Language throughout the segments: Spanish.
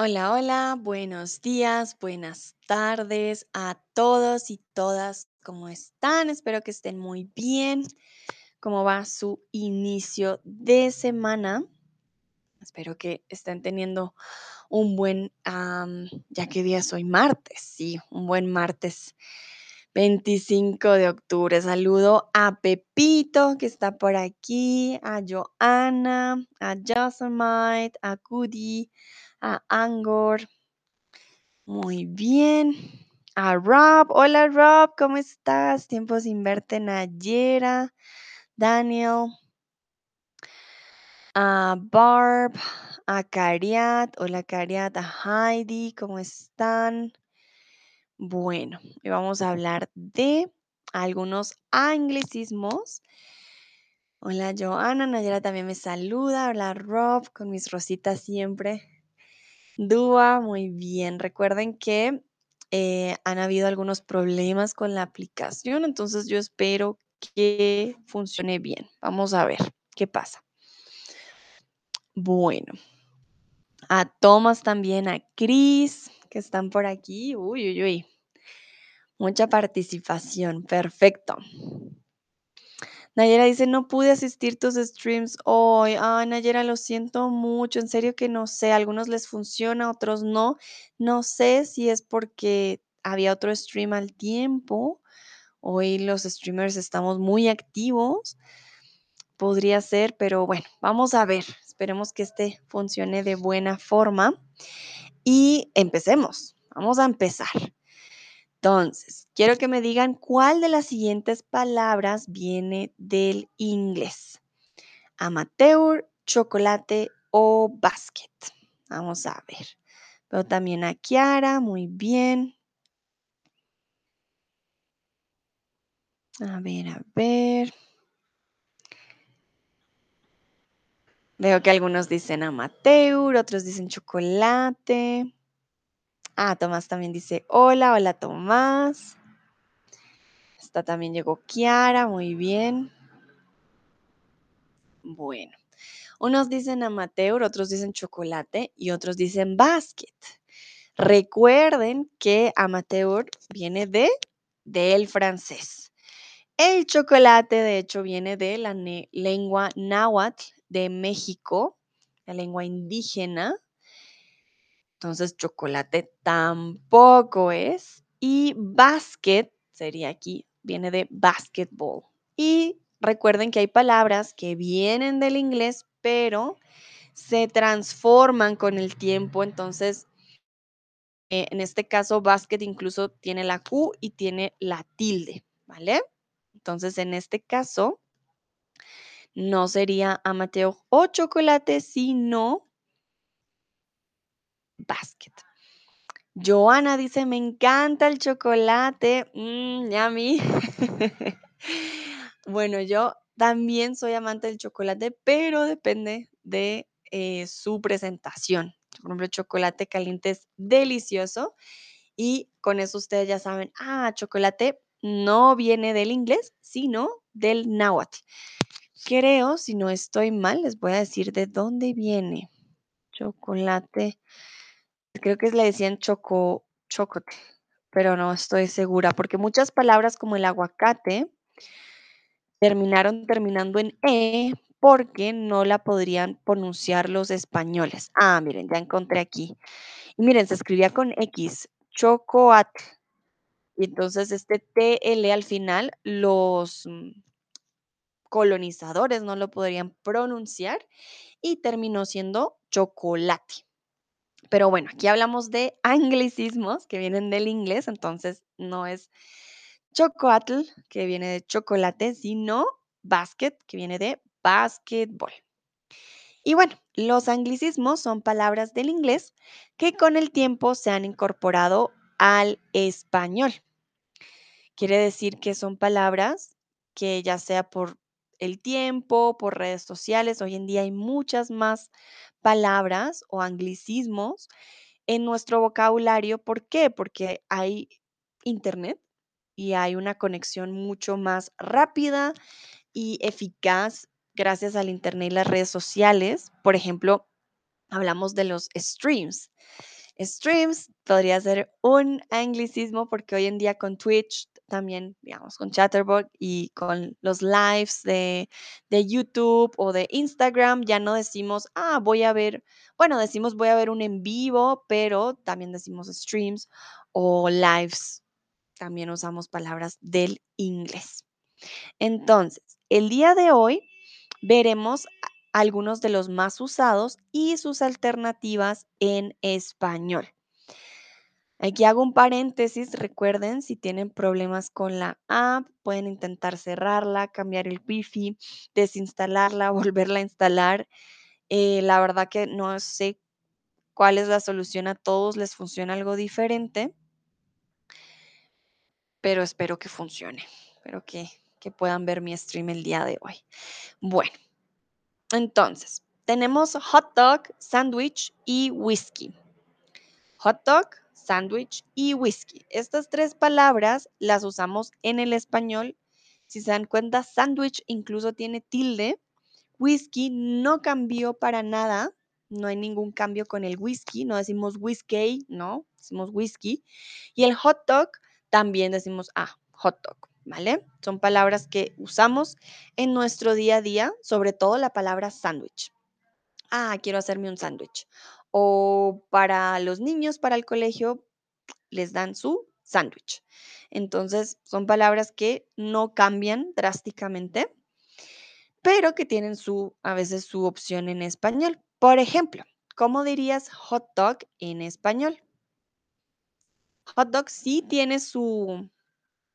Hola, hola, buenos días, buenas tardes a todos y todas. ¿Cómo están? Espero que estén muy bien. ¿Cómo va su inicio de semana? Espero que estén teniendo un buen, ya que día es hoy martes, sí, un buen martes 25 de octubre. Saludo a Pepito que está por aquí, a Joana, a Yosemite, a Cudi, a Angor. Muy bien. A Rob. Hola Rob, ¿cómo estás? Tiempo sin verte, Nayera, Daniel, a Barb, a Cariat. Hola Cariat, a Heidi, ¿cómo están? Bueno, hoy vamos a hablar de algunos anglicismos. Hola Joana, Nayera también me saluda. Hola Rob, con mis rositas siempre. Dúa, muy bien. Recuerden que eh, han habido algunos problemas con la aplicación, entonces yo espero que funcione bien. Vamos a ver qué pasa. Bueno, a Tomás también, a Cris, que están por aquí. Uy, uy, uy. Mucha participación. Perfecto. Nayera dice, no pude asistir tus streams hoy. Ay, Nayera, lo siento mucho. En serio que no sé. A algunos les funciona, otros no. No sé si es porque había otro stream al tiempo. Hoy los streamers estamos muy activos. Podría ser, pero bueno, vamos a ver. Esperemos que este funcione de buena forma. Y empecemos. Vamos a empezar. Entonces, quiero que me digan cuál de las siguientes palabras viene del inglés. Amateur, chocolate o basket. Vamos a ver. Veo también a Kiara, muy bien. A ver, a ver. Veo que algunos dicen amateur, otros dicen chocolate. Ah, Tomás también dice hola, hola Tomás. Esta también llegó Kiara, muy bien. Bueno, unos dicen amateur, otros dicen chocolate y otros dicen basket. Recuerden que amateur viene de del francés. El chocolate, de hecho, viene de la lengua náhuatl de México, la lengua indígena. Entonces, chocolate tampoco es. Y basket sería aquí, viene de basketball. Y recuerden que hay palabras que vienen del inglés, pero se transforman con el tiempo. Entonces, eh, en este caso, basket incluso tiene la Q y tiene la tilde, ¿vale? Entonces, en este caso, no sería amateur o chocolate, sino basket. Joana dice, me encanta el chocolate. Mmm, yummy. bueno, yo también soy amante del chocolate, pero depende de eh, su presentación. Por ejemplo, chocolate caliente es delicioso y con eso ustedes ya saben, ah, chocolate no viene del inglés, sino del náhuatl. Creo, si no estoy mal, les voy a decir de dónde viene. Chocolate creo que le decían choco, chocote, pero no estoy segura, porque muchas palabras como el aguacate terminaron terminando en E porque no la podrían pronunciar los españoles. Ah, miren, ya encontré aquí. Y miren, se escribía con X, chocoat. Y entonces este TL al final, los mm, colonizadores no lo podrían pronunciar y terminó siendo chocolate. Pero bueno, aquí hablamos de anglicismos que vienen del inglés, entonces no es chocoatl, que viene de chocolate, sino basket, que viene de basketball. Y bueno, los anglicismos son palabras del inglés que con el tiempo se han incorporado al español. Quiere decir que son palabras que ya sea por el tiempo, por redes sociales, hoy en día hay muchas más palabras o anglicismos en nuestro vocabulario. ¿Por qué? Porque hay internet y hay una conexión mucho más rápida y eficaz gracias al internet y las redes sociales. Por ejemplo, hablamos de los streams. Streams podría ser un anglicismo porque hoy en día con Twitch, también, digamos, con Chatterbot y con los lives de, de YouTube o de Instagram, ya no decimos, ah, voy a ver, bueno, decimos voy a ver un en vivo, pero también decimos streams o lives. También usamos palabras del inglés. Entonces, el día de hoy veremos algunos de los más usados y sus alternativas en español. Aquí hago un paréntesis, recuerden, si tienen problemas con la app, pueden intentar cerrarla, cambiar el wifi, desinstalarla, volverla a instalar. Eh, la verdad que no sé cuál es la solución a todos, les funciona algo diferente, pero espero que funcione, espero que, puedan ver mi stream el día de hoy. Bueno, entonces, tenemos hot dog, sándwich y whisky. Hot dog, sándwich y whisky. Estas tres palabras las usamos en el español. Si se dan cuenta, sándwich incluso tiene tilde. Whisky no cambió para nada. No hay ningún cambio con el whisky. No decimos whisky, no, decimos whisky. Y el hot dog también decimos, ah, hot dog, ¿vale? Son palabras que usamos en nuestro día a día, sobre todo la palabra sándwich. Ah, quiero hacerme un sándwich. O para los niños, para el colegio, les dan su sándwich. Entonces, son palabras que no cambian drásticamente, pero que tienen su, a veces su opción en español. Por ejemplo, ¿cómo dirías hot dog en español? Hot dog sí tiene su,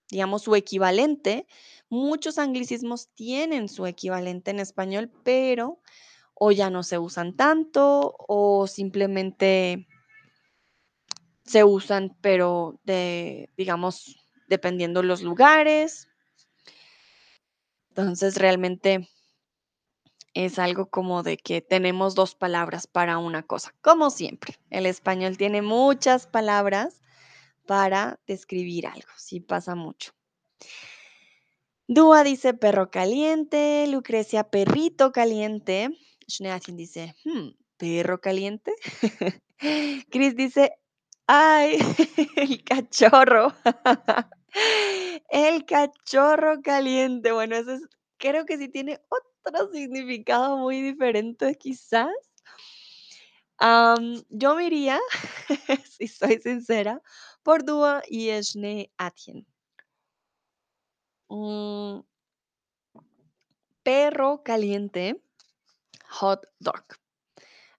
digamos, su equivalente. Muchos anglicismos tienen su equivalente en español, pero o ya no se usan tanto o simplemente se usan, pero de, digamos, dependiendo los lugares. Entonces, realmente es algo como de que tenemos dos palabras para una cosa, como siempre. El español tiene muchas palabras para describir algo, sí pasa mucho. Dúa dice perro caliente, Lucrecia perrito caliente, Schneatin dice, hmm, perro caliente. Chris dice, ay, el cachorro. el cachorro caliente. Bueno, eso es, creo que sí tiene otro significado muy diferente quizás. yo me iría, si soy sincera, por Dua y Eshne Atien. Mm, perro caliente, hot dog.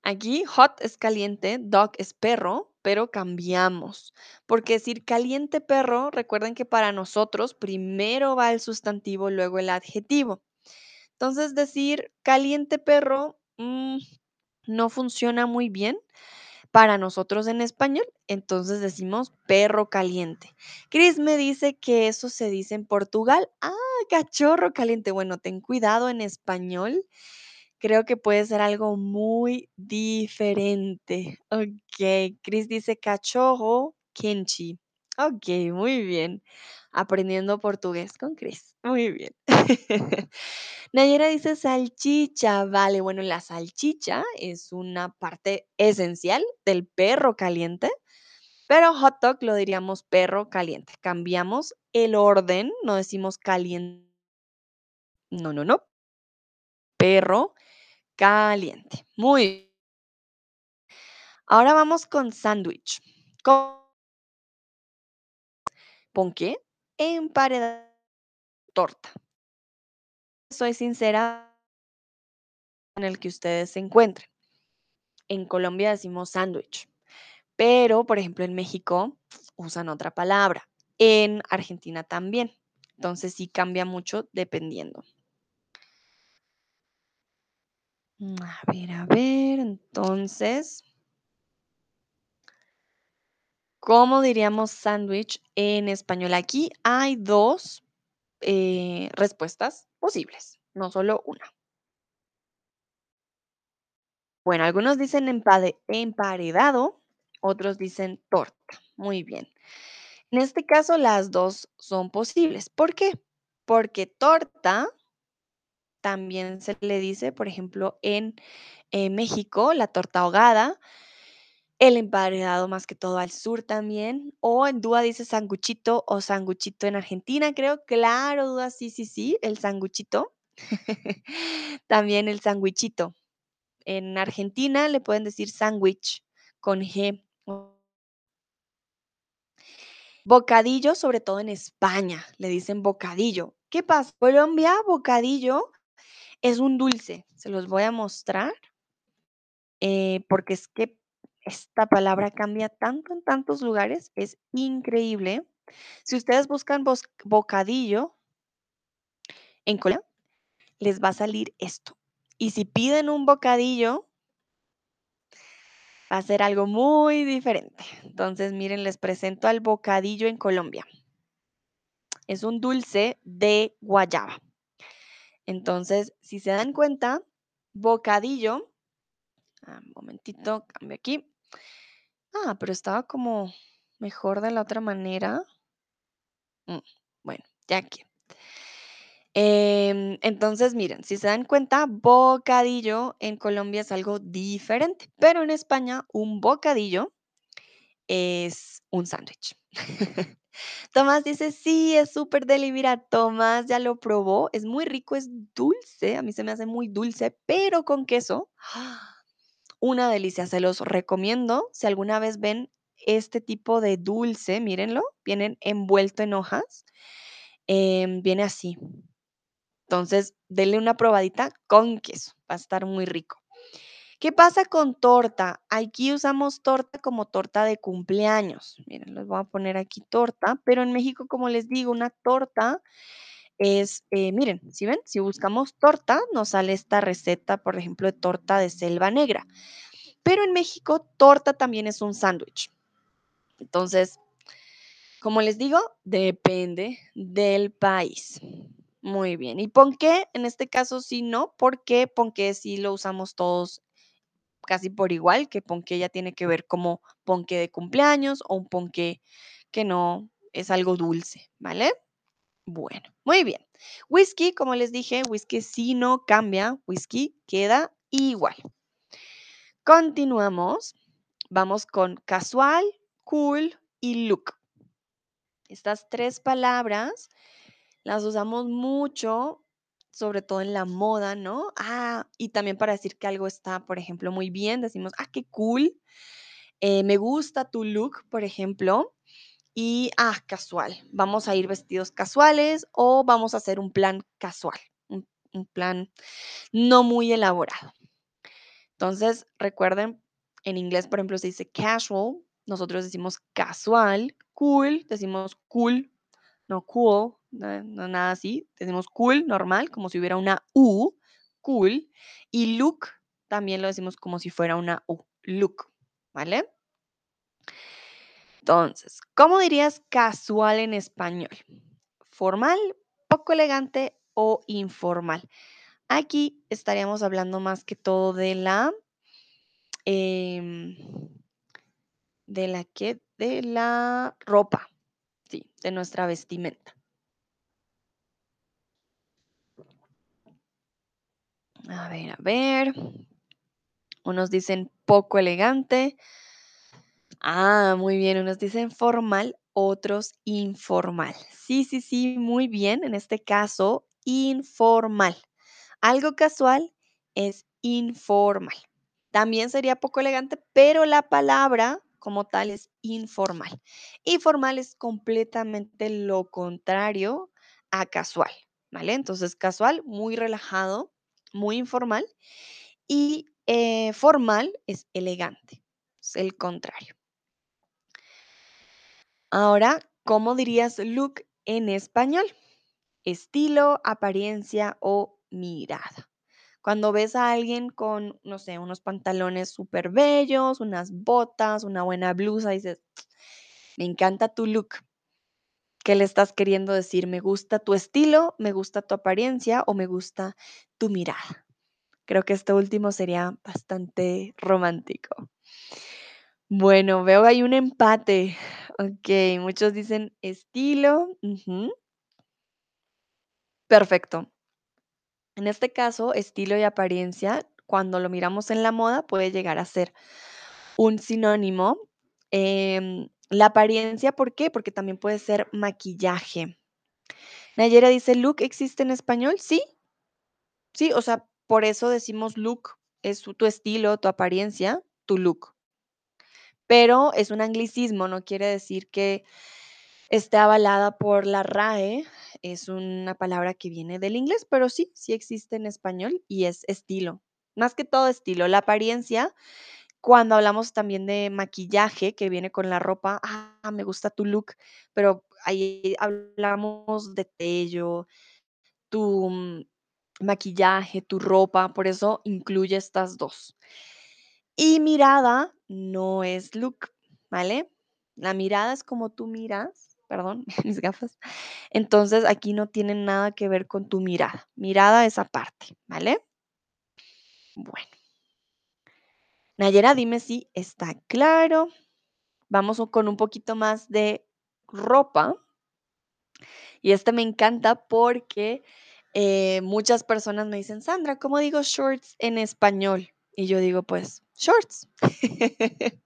Aquí hot es caliente, dog es perro, pero cambiamos. Porque decir caliente perro, recuerden que para nosotros primero va el sustantivo, luego el adjetivo. Entonces decir caliente perro mm, no funciona muy bien para nosotros en español, entonces decimos perro caliente. Chris me dice que eso se dice en Portugal. Ah, cachorro caliente. Bueno, ten cuidado en español. Creo que puede ser algo muy diferente. Ok, Chris dice cachorro kenchi. Ok, muy bien. Aprendiendo portugués con Chris. Muy bien. Nayera dice salchicha. Vale, bueno, la salchicha es una parte esencial del perro caliente, pero hot dog lo diríamos perro caliente. Cambiamos el orden, no decimos caliente. No, no, no. Perro caliente. Muy bien. Ahora vamos con sándwich. ¿Con qué? Emparedado torta. Soy sincera en el que ustedes se encuentren. En Colombia decimos sándwich, pero por ejemplo en México usan otra palabra. En Argentina también. Entonces sí cambia mucho dependiendo. Mm, a ver, a ver, entonces. ¿Cómo diríamos sándwich en español? Aquí hay dos eh, respuestas posibles, no solo una. Bueno, algunos dicen emparedado, otros dicen torta. Muy bien. En este caso, las dos son posibles. ¿Por qué? Porque torta también se le dice, por ejemplo, en México, la torta ahogada, el emparedado más que todo al sur también, o en Dúa dice sanguchito o sanguchito en Argentina, creo. Claro, Dúa, sí, sí, sí, el sanguchito. También el sandwichito. En Argentina le pueden decir sándwich con G. Bocadillo, sobre todo en España, le dicen bocadillo. ¿Qué pasa? Colombia, bocadillo es un dulce. Se los voy a mostrar. eh, porque es que esta palabra cambia tanto en tantos lugares, es increíble. Si ustedes buscan bocadillo en Colombia, les va a salir esto. Y si piden un bocadillo, va a ser algo muy diferente. Entonces, miren, les presento al bocadillo en Colombia. Es un dulce de guayaba. Entonces, si se dan cuenta, bocadillo, ah, un momentito, cambio aquí. Ah, pero estaba como mejor de la otra manera. Mm, bueno, ya aquí. Em, entonces, miren, si se dan cuenta, bocadillo en Colombia es algo diferente, pero en España un bocadillo es un sándwich. Tomás dice, sí, es súper deli. Tomás ya lo probó. Es muy rico, es dulce. A mí se me hace muy dulce, pero con queso. Una delicia, se los recomiendo. Si alguna vez ven este tipo de dulce, mírenlo, vienen envuelto en hojas. em, viene así. Entonces, denle una probadita con queso. Va a estar muy rico. ¿Qué pasa con torta? Aquí usamos torta como torta de cumpleaños. Miren, les voy a poner aquí torta, pero en México, como les digo, una torta es, eh, miren, si ven, si buscamos torta, nos sale esta receta, por ejemplo, de torta de selva negra. Pero en México, torta también es un sándwich. Entonces, como les digo, depende del país. Muy bien. ¿Y ponqué? En este caso sí, no, porque ponqué sí lo usamos todos casi por igual, que ponqué ya tiene que ver como ponqué de cumpleaños o un ponqué que no es algo dulce, ¿vale? Bueno, muy bien. Whisky, como les dije, whisky sí no cambia, whisky queda igual. Continuamos. Vamos con casual, cool y look. Estas tres palabras las usamos mucho, sobre todo en la moda, ¿no? Ah, y también para decir que algo está, por ejemplo, muy bien, decimos, ah, qué cool. eh, me gusta tu look, por ejemplo. Y, ah, casual. Vamos a ir vestidos casuales o vamos a hacer un plan casual, un, un plan no muy elaborado. Entonces, recuerden, en inglés, por ejemplo, se dice casual, nosotros decimos casual, cool, decimos cool, no cool, no, no nada así, decimos cool, normal, como si hubiera una U, cool, y look también lo decimos como si fuera una U, look, ¿vale? Entonces, ¿cómo dirías casual en español? ¿Formal, poco elegante o informal? Aquí estaríamos hablando más que todo de la em, ¿De la qué? De la ropa, sí, de nuestra vestimenta. A ver, a ver. Unos dicen poco elegante. Ah, muy bien. Unos dicen formal, otros informal. Sí, sí, sí, muy bien. En este caso, informal. Algo casual es informal. También sería poco elegante, pero la palabra como tal es informal. Y formal es completamente lo contrario a casual, ¿vale? Entonces, casual, muy relajado, muy informal. Y eh, formal es elegante, es el contrario. Ahora, ¿cómo dirías look en español? Estilo, apariencia o mirada. Cuando ves a alguien con, no sé, unos pantalones súper bellos, unas botas, una buena blusa, dices, me encanta tu look. ¿Qué le estás queriendo decir? ¿Me gusta tu estilo? ¿Me gusta tu apariencia? ¿O me gusta tu mirada? Creo que esto último sería bastante romántico. Bueno, veo ahí un empate. Ok, muchos dicen estilo. Perfecto. En este caso, estilo y apariencia, cuando lo miramos en la moda, puede llegar a ser un sinónimo. Em, la apariencia, ¿por qué? Porque también puede ser maquillaje. Nayera dice, ¿look existe en español? Sí, sí, o sea, por eso decimos look, es tu estilo, tu apariencia, tu look. Pero es un anglicismo, no quiere decir que esté avalada por la RAE, es una palabra que viene del inglés, pero sí, sí existe en español y es estilo. Más que todo estilo, la apariencia, cuando hablamos también de maquillaje que viene con la ropa, ah, me gusta tu look, pero ahí hablamos de tello, tu mm, maquillaje, tu ropa, por eso incluye estas 2. Y mirada no es look, ¿vale? La mirada es como tú miras, perdón, mis gafas. Entonces, aquí no tiene nada que ver con tu mirada. Mirada es aparte, ¿vale? Bueno. Nayera, dime si está claro. Vamos con un poquito más de ropa. Y este me encanta porque, eh, muchas personas me dicen: "Sandra, ¿cómo digo shorts en español?". Y yo digo: "Pues, shorts".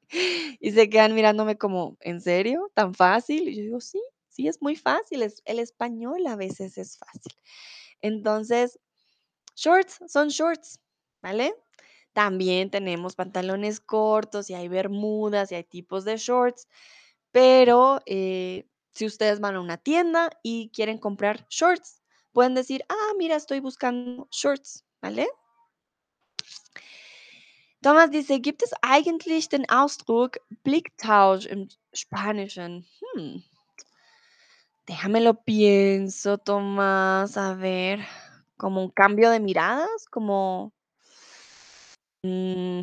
Y se quedan mirándome como: "¿En serio? ¿Tan fácil?". Y yo digo: "Sí, sí, es muy fácil, el español a veces es fácil". Entonces, shorts son shorts, ¿vale? También tenemos pantalones cortos, y hay bermudas, y hay tipos de shorts, pero, eh, si ustedes van a una tienda y quieren comprar shorts, pueden decir: "Ah, mira, estoy buscando shorts", ¿vale? Thomas dice: "Gibt es eigentlich den Ausdruck Blicktausch im Spanischen?". Mm. Déjame lo pienso, Tomás, a ver, ¿como un cambio de miradas? Como mm,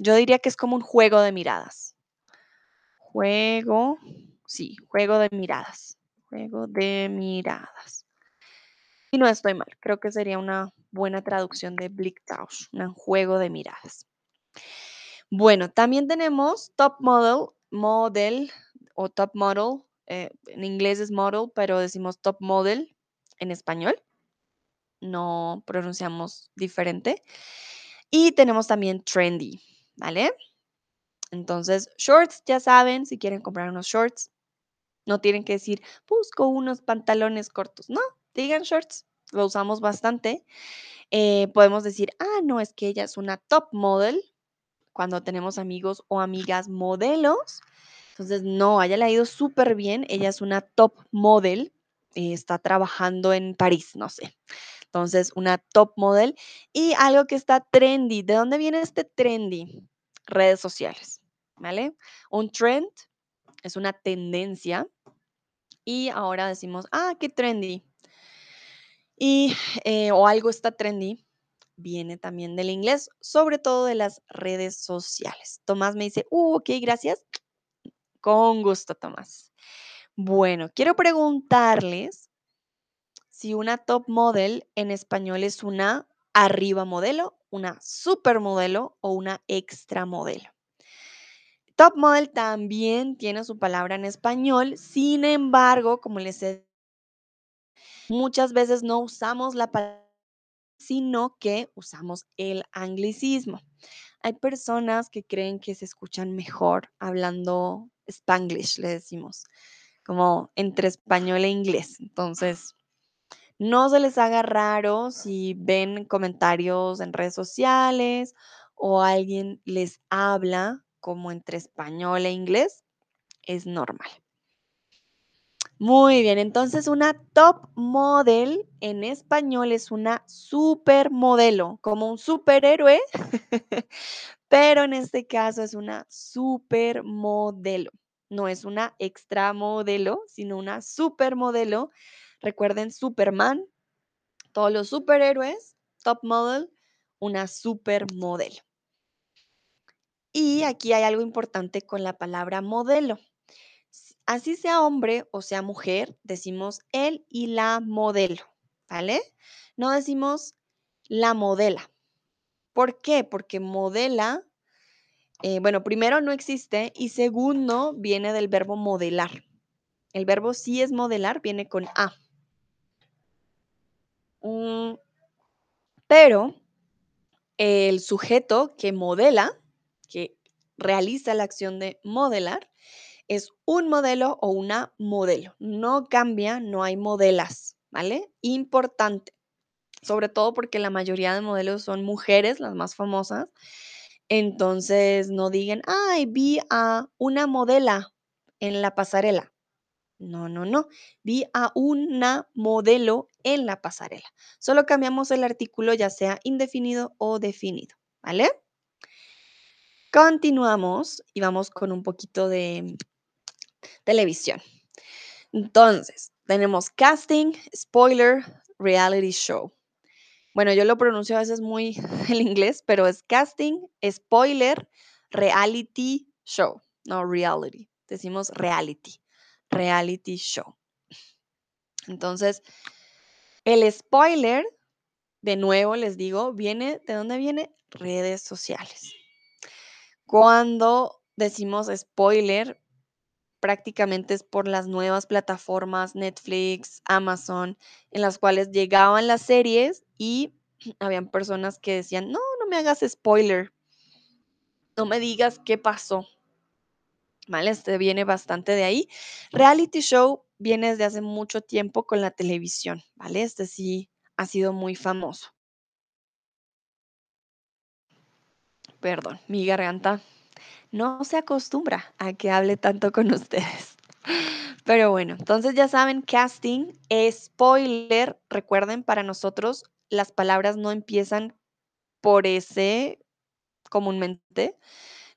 yo diría que es como un juego de miradas. Juego, sí, juego de miradas, juego de miradas. Y no estoy mal, creo que sería una buena traducción de Blicktausch, un juego de miradas. Bueno, también tenemos top model, model o top model, eh, en inglés es model, pero decimos top model en español. No pronunciamos diferente. Y tenemos también trendy, ¿vale? Entonces, shorts, ya saben, si quieren comprar unos shorts, no tienen que decir: "Busco unos pantalones cortos", no, digan shorts, lo usamos bastante. Eh, podemos decir: "Ah, no, es que ella es una top model", cuando tenemos amigos o amigas modelos. Entonces, no, a ella le ha ido superbién, ella es una top model, eh, está trabajando en París, no sé. Entonces, una top model. Y algo que está trendy, ¿de dónde viene este trendy? Redes sociales, ¿vale? Un trend es una tendencia y ahora decimos: "Ah, qué trendy". Y, eh, o algo está trendy, viene también del inglés, sobre todo de las redes sociales. Tomás me dice: "Uh, okey, gracias". Con gusto, Tomás. Bueno, quiero preguntarles si una top model en español es una arriba modelo, una supermodelo o una extra modelo. Top model también tiene su palabra en español, sin embargo, como les he muchas veces no usamos la palabra, sino que usamos el anglicismo. Hay personas que creen que se escuchan mejor hablando spanglish, le decimos, como entre español e inglés. Entonces, no se les haga raro si ven comentarios en redes sociales o alguien les habla como entre español e inglés, es normal. Muy bien, entonces una top model en español es una supermodelo, como un superhéroe, pero en este caso es una supermodelo. No es una extra modelo, sino una supermodelo. Recuerden Superman, todos los superhéroes, top model, una supermodelo. Y aquí hay algo importante con la palabra modelo. Así sea hombre o sea mujer, decimos él y la modelo, ¿vale? No decimos la modela. ¿Por qué? Porque modela, eh, bueno, primero no existe y segundo viene del verbo modelar. El verbo sí es modelar, viene con A. Mm, pero el sujeto que modela, que realiza la acción de modelar, es un modelo o una modelo. No cambia, no hay modelas, ¿vale? Importante, sobre todo porque la mayoría de modelos son mujeres, las más famosas. Entonces, no digan, ay, vi a una modela en la pasarela. No, no, no. Vi a una modelo en la pasarela. Solo cambiamos el artículo ya sea indefinido o definido, ¿vale? Continuamos y vamos con un poquito de televisión. Entonces, tenemos casting, spoiler, reality show. Bueno, yo lo pronuncio a veces muy en inglés, pero es casting, spoiler, reality show, no reality. Decimos reality, reality show. Entonces, el spoiler, de nuevo les digo, viene, ¿de dónde viene? Redes sociales. Cuando decimos spoiler, prácticamente es por las nuevas plataformas Netflix, Amazon, en las cuales llegaban las series y habían personas que decían, no, no me hagas spoiler, no me digas qué pasó. ¿Vale? Este viene bastante de ahí. Reality show viene desde hace mucho tiempo con la televisión, ¿vale? Este sí ha sido muy famoso. Perdón, mi garganta no se acostumbra a que hable tanto con ustedes. Pero bueno, entonces ya saben, casting, spoiler, recuerden, para nosotros las palabras no empiezan por ese comúnmente.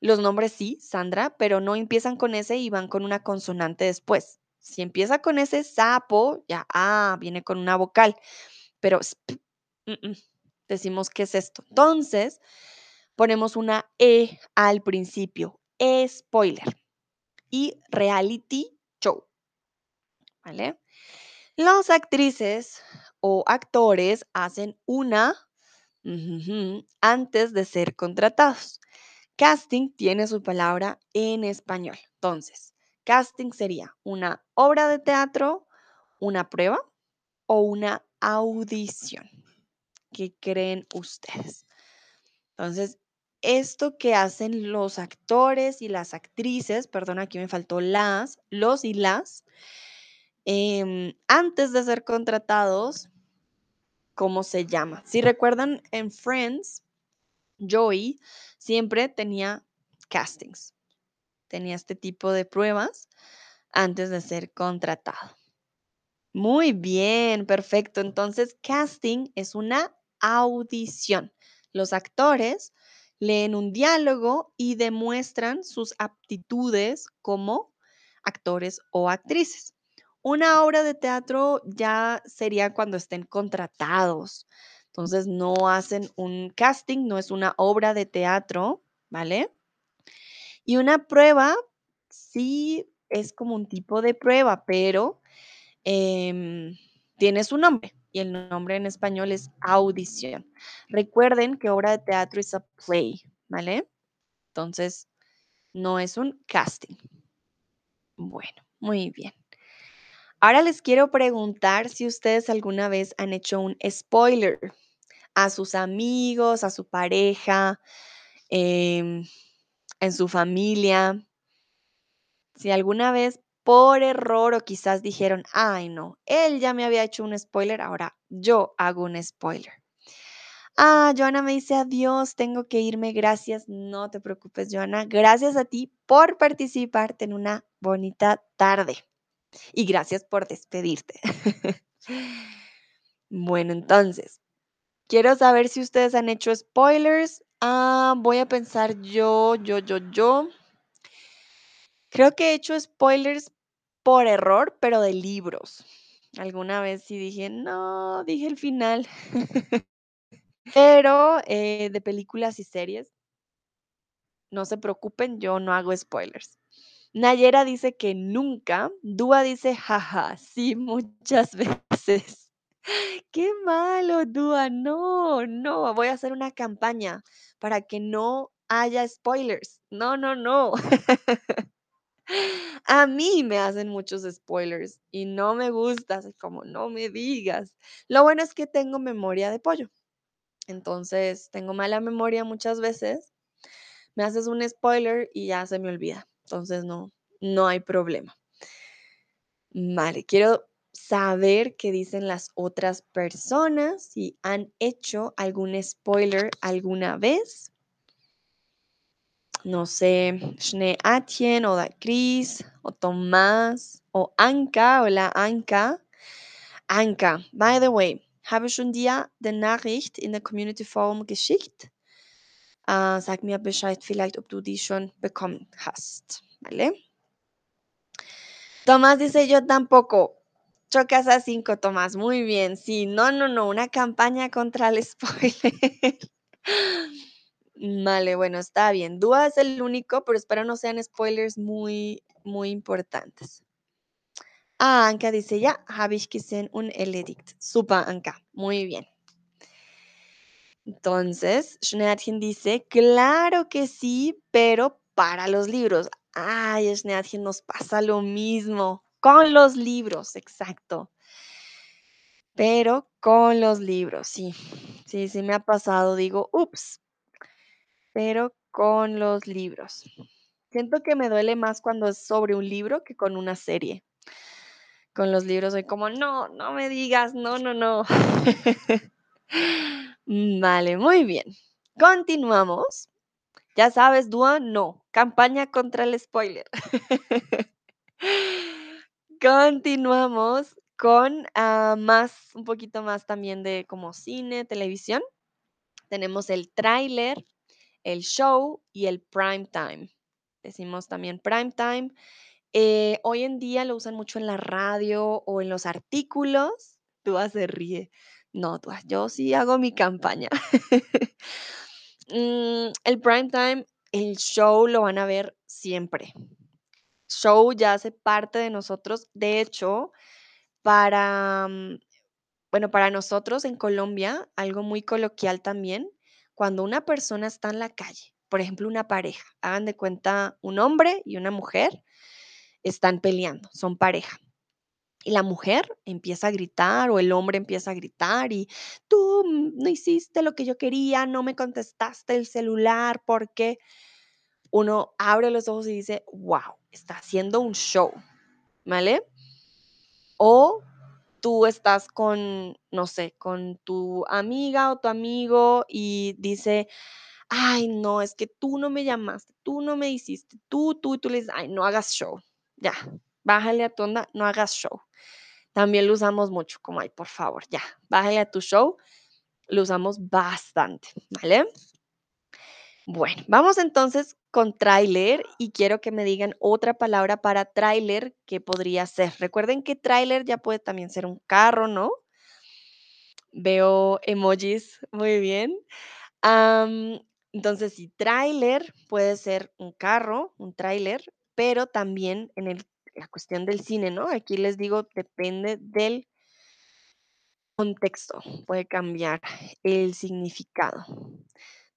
Los nombres sí, Sandra, pero no empiezan con ese y van con una consonante después. Si empieza con ese sapo, ya, ah, viene con una vocal, pero mm, mm, decimos que es esto. Entonces, ponemos una E al principio, spoiler y reality show. ¿Vale? Las actrices o actores hacen una antes de ser contratados. Casting tiene su palabra en español. Entonces, casting sería una obra de teatro, una prueba o una audición. ¿Qué creen ustedes? Entonces, esto que hacen los actores y las actrices, perdón, aquí me faltó las, los y las, em, antes de ser contratados, ¿cómo se llama? Si recuerdan en Friends, Joey siempre tenía castings, tenía este tipo de pruebas antes de ser contratado. Muy bien, perfecto. Entonces, casting es una audición. Los actores leen un diálogo y demuestran sus aptitudes como actores o actrices. Una obra de teatro ya sería cuando estén contratados. Entonces no hacen un casting, no es una obra de teatro, ¿vale? Y una prueba sí es como un tipo de prueba, pero em, tiene su nombre y el nombre en español es audición. Recuerden que obra de teatro es a play, ¿vale? Entonces, no es un casting. Bueno, muy bien. Ahora les quiero preguntar si ustedes alguna vez han hecho un spoiler a sus amigos, a su pareja, em, en su familia. Si alguna vez por error o quizás dijeron, ay no, él ya me había hecho un spoiler, ahora yo hago un spoiler. Ah, Joana me dice adiós, tengo que irme, gracias. No te preocupes, Joana. Gracias a ti por participarte en una bonita tarde. Y gracias por despedirte. bueno, entonces, quiero saber si ustedes han hecho spoilers. Ah, voy a pensar yo, yo, yo, yo. Creo que he hecho spoilers por error, pero de libros. Alguna vez sí dije, no, dije el final. pero eh, de películas y series, no se preocupen, yo no hago spoilers. Nayera dice que nunca. Dúa dice, jaja, sí, muchas veces. Qué malo, Dúa. No, no. Voy a hacer una campaña para que no haya spoilers. No, no, no. A mí me hacen muchos spoilers y no me gusta, así como no me digas. Lo bueno es que tengo memoria de pollo. Entonces, tengo mala memoria muchas veces. Me haces un spoiler y ya se me olvida. Entonces, no, no hay problema. Vale, quiero saber qué dicen las otras personas, si han hecho algún spoiler alguna vez. No sé, Schnee Atien o Chris o Tomás o Anka. Hola Anka. Anka, by the way, habe schon dir die Nachricht in der Community Forum geschickt. Äh, sag mir Bescheid vielleicht, ob du die schon bekommen hast. ¿Vale? Tomás dice yo tampoco. Chocas a cinco, Tomás. Muy bien. Sí, no, no, no. Una campaña contra el spoiler. Vale, bueno, está bien. Dúa es el único, pero espero no sean spoilers muy, muy importantes. Ah, Anka dice ya, habe ich gesehen un erledigt. Super, Anka. Muy bien. Entonces, Schneadchen dice, claro que sí, pero para los libros. Ay, Schneadchen, nos pasa lo mismo. Con los libros, exacto. Pero con los libros, sí. Sí, sí me ha pasado. Digo, ups. Pero con los libros. Siento que me duele más cuando es sobre un libro que con una serie. Con los libros soy como, no, no me digas, no, no, no. Mm, Vale, muy bien. Continuamos. Ya sabes, Dua, no. Campaña contra el spoiler. Continuamos con ah, más, un poquito más también de como cine, televisión. Tenemos el tráiler, el show y el prime time. Decimos también prime time. Eh, hoy en día lo usan mucho en la radio o en los artículos. Dua se ríe. No, Dua, yo sí hago mi campaña. Mm, el prime time, el show lo van a ver siempre. Show ya hace parte de nosotros. De hecho, para, mm, bueno, para nosotros en Colombia, algo muy coloquial también, cuando una persona está en la calle, por ejemplo, una pareja, hagan de cuenta un hombre y una mujer están peleando, son pareja. Y la mujer empieza a gritar o el hombre empieza a gritar y tú mm, no hiciste lo que yo quería, no me contestaste el celular, porque uno abre los ojos y dice, wow, está haciendo un show, ¿vale? O tú estás con, no sé, con tu amiga o tu amigo y dice, ay, no, es que tú no me llamaste, tú no me hiciste, tú, tú, tú le dices, ay, no hagas show, ya, bájale a tu onda, no hagas show. También lo usamos mucho, como, ay, por favor, ya, bájale a tu show, lo usamos bastante, ¿vale? Bueno, vamos entonces con tráiler y quiero que me digan otra palabra para tráiler que podría ser. Recuerden que tráiler ya puede también ser un carro, ¿no? Veo emojis, muy bien. Entonces, sí, tráiler puede ser un carro, un tráiler, pero también en el- la cuestión del cine, ¿no? Aquí les digo, depende del contexto, puede cambiar el significado.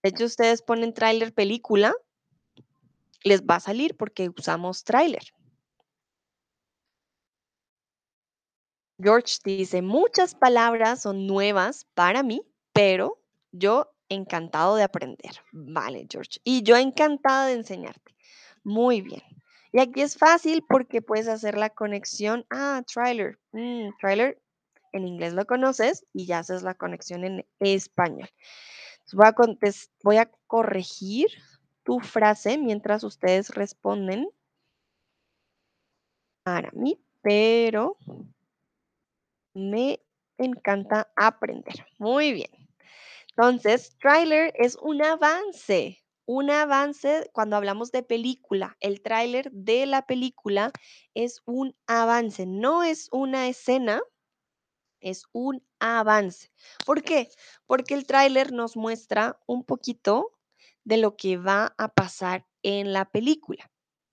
De hecho, ustedes ponen tráiler película, les va a salir porque usamos tráiler. George dice, muchas palabras son nuevas para mí, pero yo encantado de aprender. Vale, George. Y yo encantada de enseñarte. Muy bien. Y aquí es fácil porque puedes hacer la conexión. Ah, trailer. Mm, trailer en inglés lo conoces y ya haces la conexión en español. Voy a corregir tu frase mientras ustedes responden para mí, pero me encanta aprender. Muy bien. Entonces, tráiler es un avance, un avance cuando hablamos de película. El tráiler de la película es un avance, no es una escena, es un avance. ¿Por qué? Porque el tráiler nos muestra un poquito de lo que va a pasar en la película.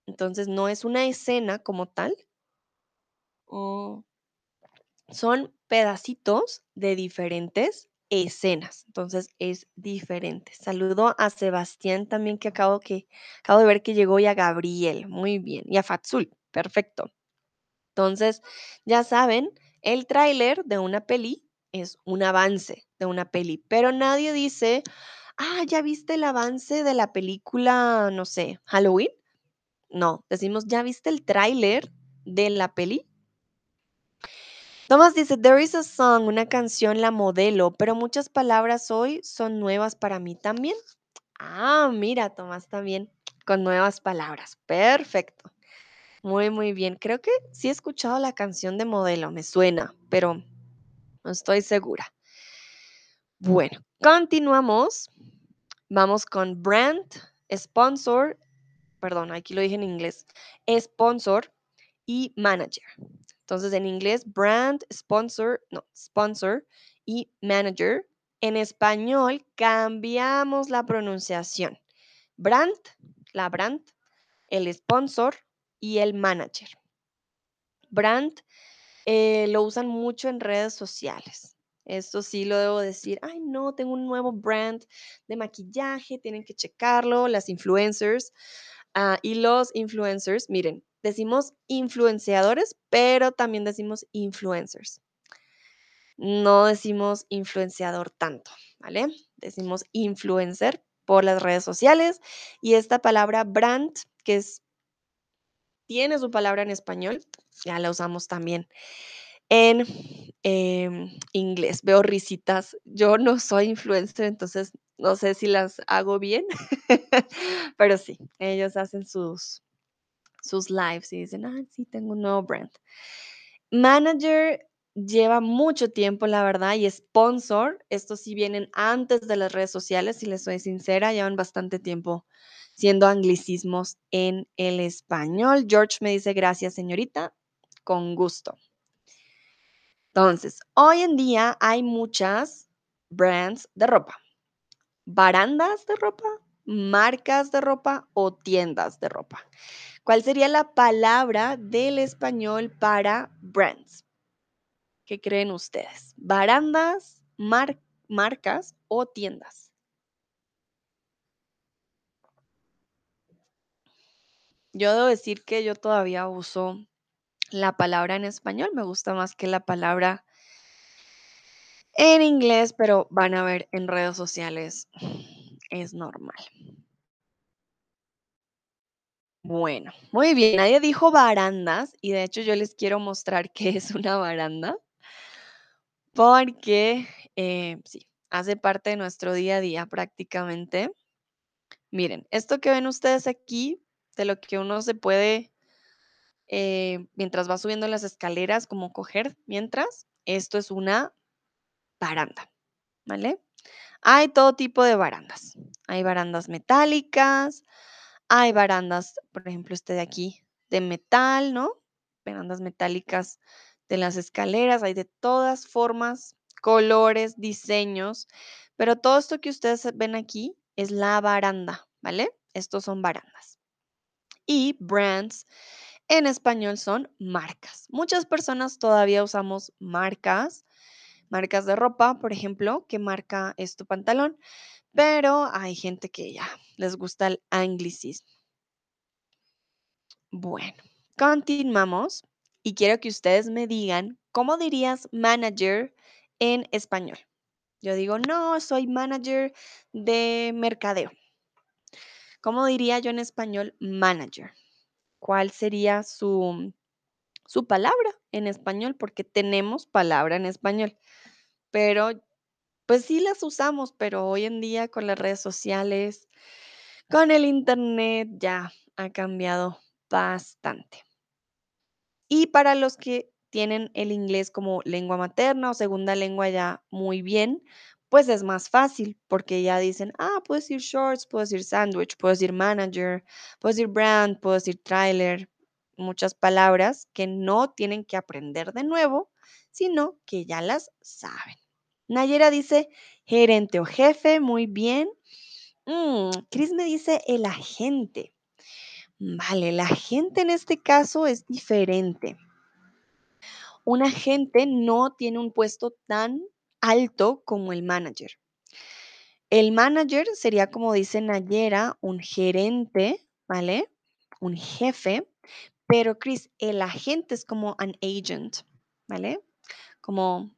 Entonces, no es una escena como tal. oh, son pedacitos de diferentes escenas. Entonces es diferente. Saludo a Sebastián también que acabo, que acabo de ver que llegó y a Gabriel. Muy bien. Y a Fatsul. Perfecto. Entonces, ya saben, el tráiler de una peli es un avance de una peli, pero nadie dice, ah, ¿ya viste el avance de la película, no sé, Halloween? No, decimos, ¿ya viste el tráiler de la peli? Tomás dice, there is a song, una canción, la modelo, pero muchas palabras hoy son nuevas para mí también. Ah, mira, Tomás también con nuevas palabras. Perfecto. Muy, muy bien. Creo que sí he escuchado la canción de modelo, me suena, pero no estoy segura. Bueno, continuamos. Vamos con brand, sponsor, perdón, aquí lo dije en inglés, sponsor y manager. Entonces, en inglés, brand, sponsor, no, sponsor y manager. En español, cambiamos la pronunciación. Brand, la brand, el sponsor y el manager. Brand eh, lo usan mucho en redes sociales. Esto sí lo debo decir. Ay, no, tengo un nuevo brand de maquillaje, tienen que checarlo, las influencers. Ah, y los influencers, miren, decimos influenciadores, pero también decimos influencers. No decimos influenciador tanto, ¿vale? Decimos influencer por las redes sociales y esta palabra brand, que es, tiene su palabra en español, ya la usamos también en em, inglés. Veo risitas. Yo no soy influencer, entonces no sé si las hago bien, pero sí, ellos hacen sus, sus lives y dicen, ah, sí, tengo un nuevo brand. Manager lleva mucho tiempo, la verdad, y sponsor, estos sí vienen antes de las redes sociales, si les soy sincera, llevan bastante tiempo siendo anglicismos en el español. George me dice, gracias, señorita, con gusto. Entonces, hoy en día hay muchas brands de ropa, barandas de ropa, marcas de ropa o tiendas de ropa. ¿Cuál sería la palabra del español para brands? ¿Qué creen ustedes? ¿Barandas, marcas o tiendas? Yo debo decir que yo todavía uso la palabra en español, me gusta más que la palabra en inglés, pero van a ver en redes sociales, es normal. Bueno, muy bien, nadie dijo barandas y de hecho yo les quiero mostrar qué es una baranda, porque eh, sí, hace parte de nuestro día a día prácticamente. Miren, esto que ven ustedes aquí, de lo que uno se puede, eh, mientras va subiendo las escaleras, como coger mientras, esto es una baranda, ¿vale? Hay todo tipo de barandas. Hay barandas metálicas, hay barandas, por ejemplo, este de aquí, de metal, ¿no? Barandas metálicas de las escaleras, hay de todas formas, colores, diseños, pero todo esto que ustedes ven aquí es la baranda, ¿vale? Estos son barandas. Y brands en español son marcas. Muchas personas todavía usamos marcas, marcas de ropa, por ejemplo, ¿qué marca es tu pantalón? Pero hay gente que ya les gusta el anglicismo. Bueno, continuamos y quiero que ustedes me digan, ¿cómo dirías manager en español? Yo digo, no, soy manager de mercadeo. ¿Cómo diría yo en español manager? ¿Cuál sería su, su palabra en español? Porque tenemos palabra en español, pero pues sí las usamos, pero hoy en día con las redes sociales, con el internet, ya ha cambiado bastante. Y para los que tienen el inglés como lengua materna o segunda lengua ya muy bien, pues es más fácil porque ya dicen, ah, puedo decir shorts, puedo decir sandwich, puedo decir manager, puedo decir brand, puedo decir trailer, muchas palabras que no tienen que aprender de nuevo, sino que ya las saben. Nayera dice gerente o jefe, muy bien. Mm, Chris me dice el agente. Vale, el agente en este caso es diferente. Un agente no tiene un puesto tan alto como el manager. El manager sería, como dice Nayera, un gerente, ¿vale? Un jefe, pero Chris, el agente es como un agent, ¿vale? Como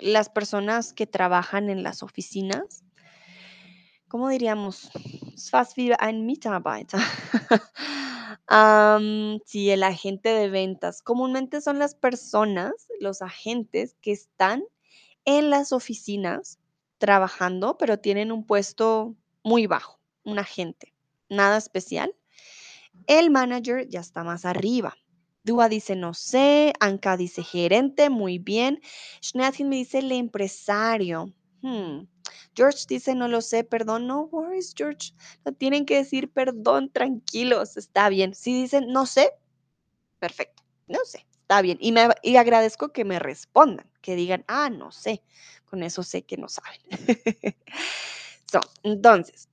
las personas que trabajan en las oficinas, ¿cómo diríamos? Fast wie ein Mitarbeiter. Am, sí, el agente de ventas. Comúnmente son las personas, los agentes que están en las oficinas trabajando, pero tienen un puesto muy bajo, un agente, nada especial. El manager ya está más arriba. Dua dice no sé, Anka dice gerente, muy bien. Schneatin me dice el empresario. Hmm. George dice no lo sé, perdón, no worries, George. No tienen que decir perdón, tranquilos, está bien. Si dicen no sé, perfecto, no sé, está bien. Y, me, y agradezco que me respondan, que digan, ah, no sé. Con eso sé que no saben. so, entonces,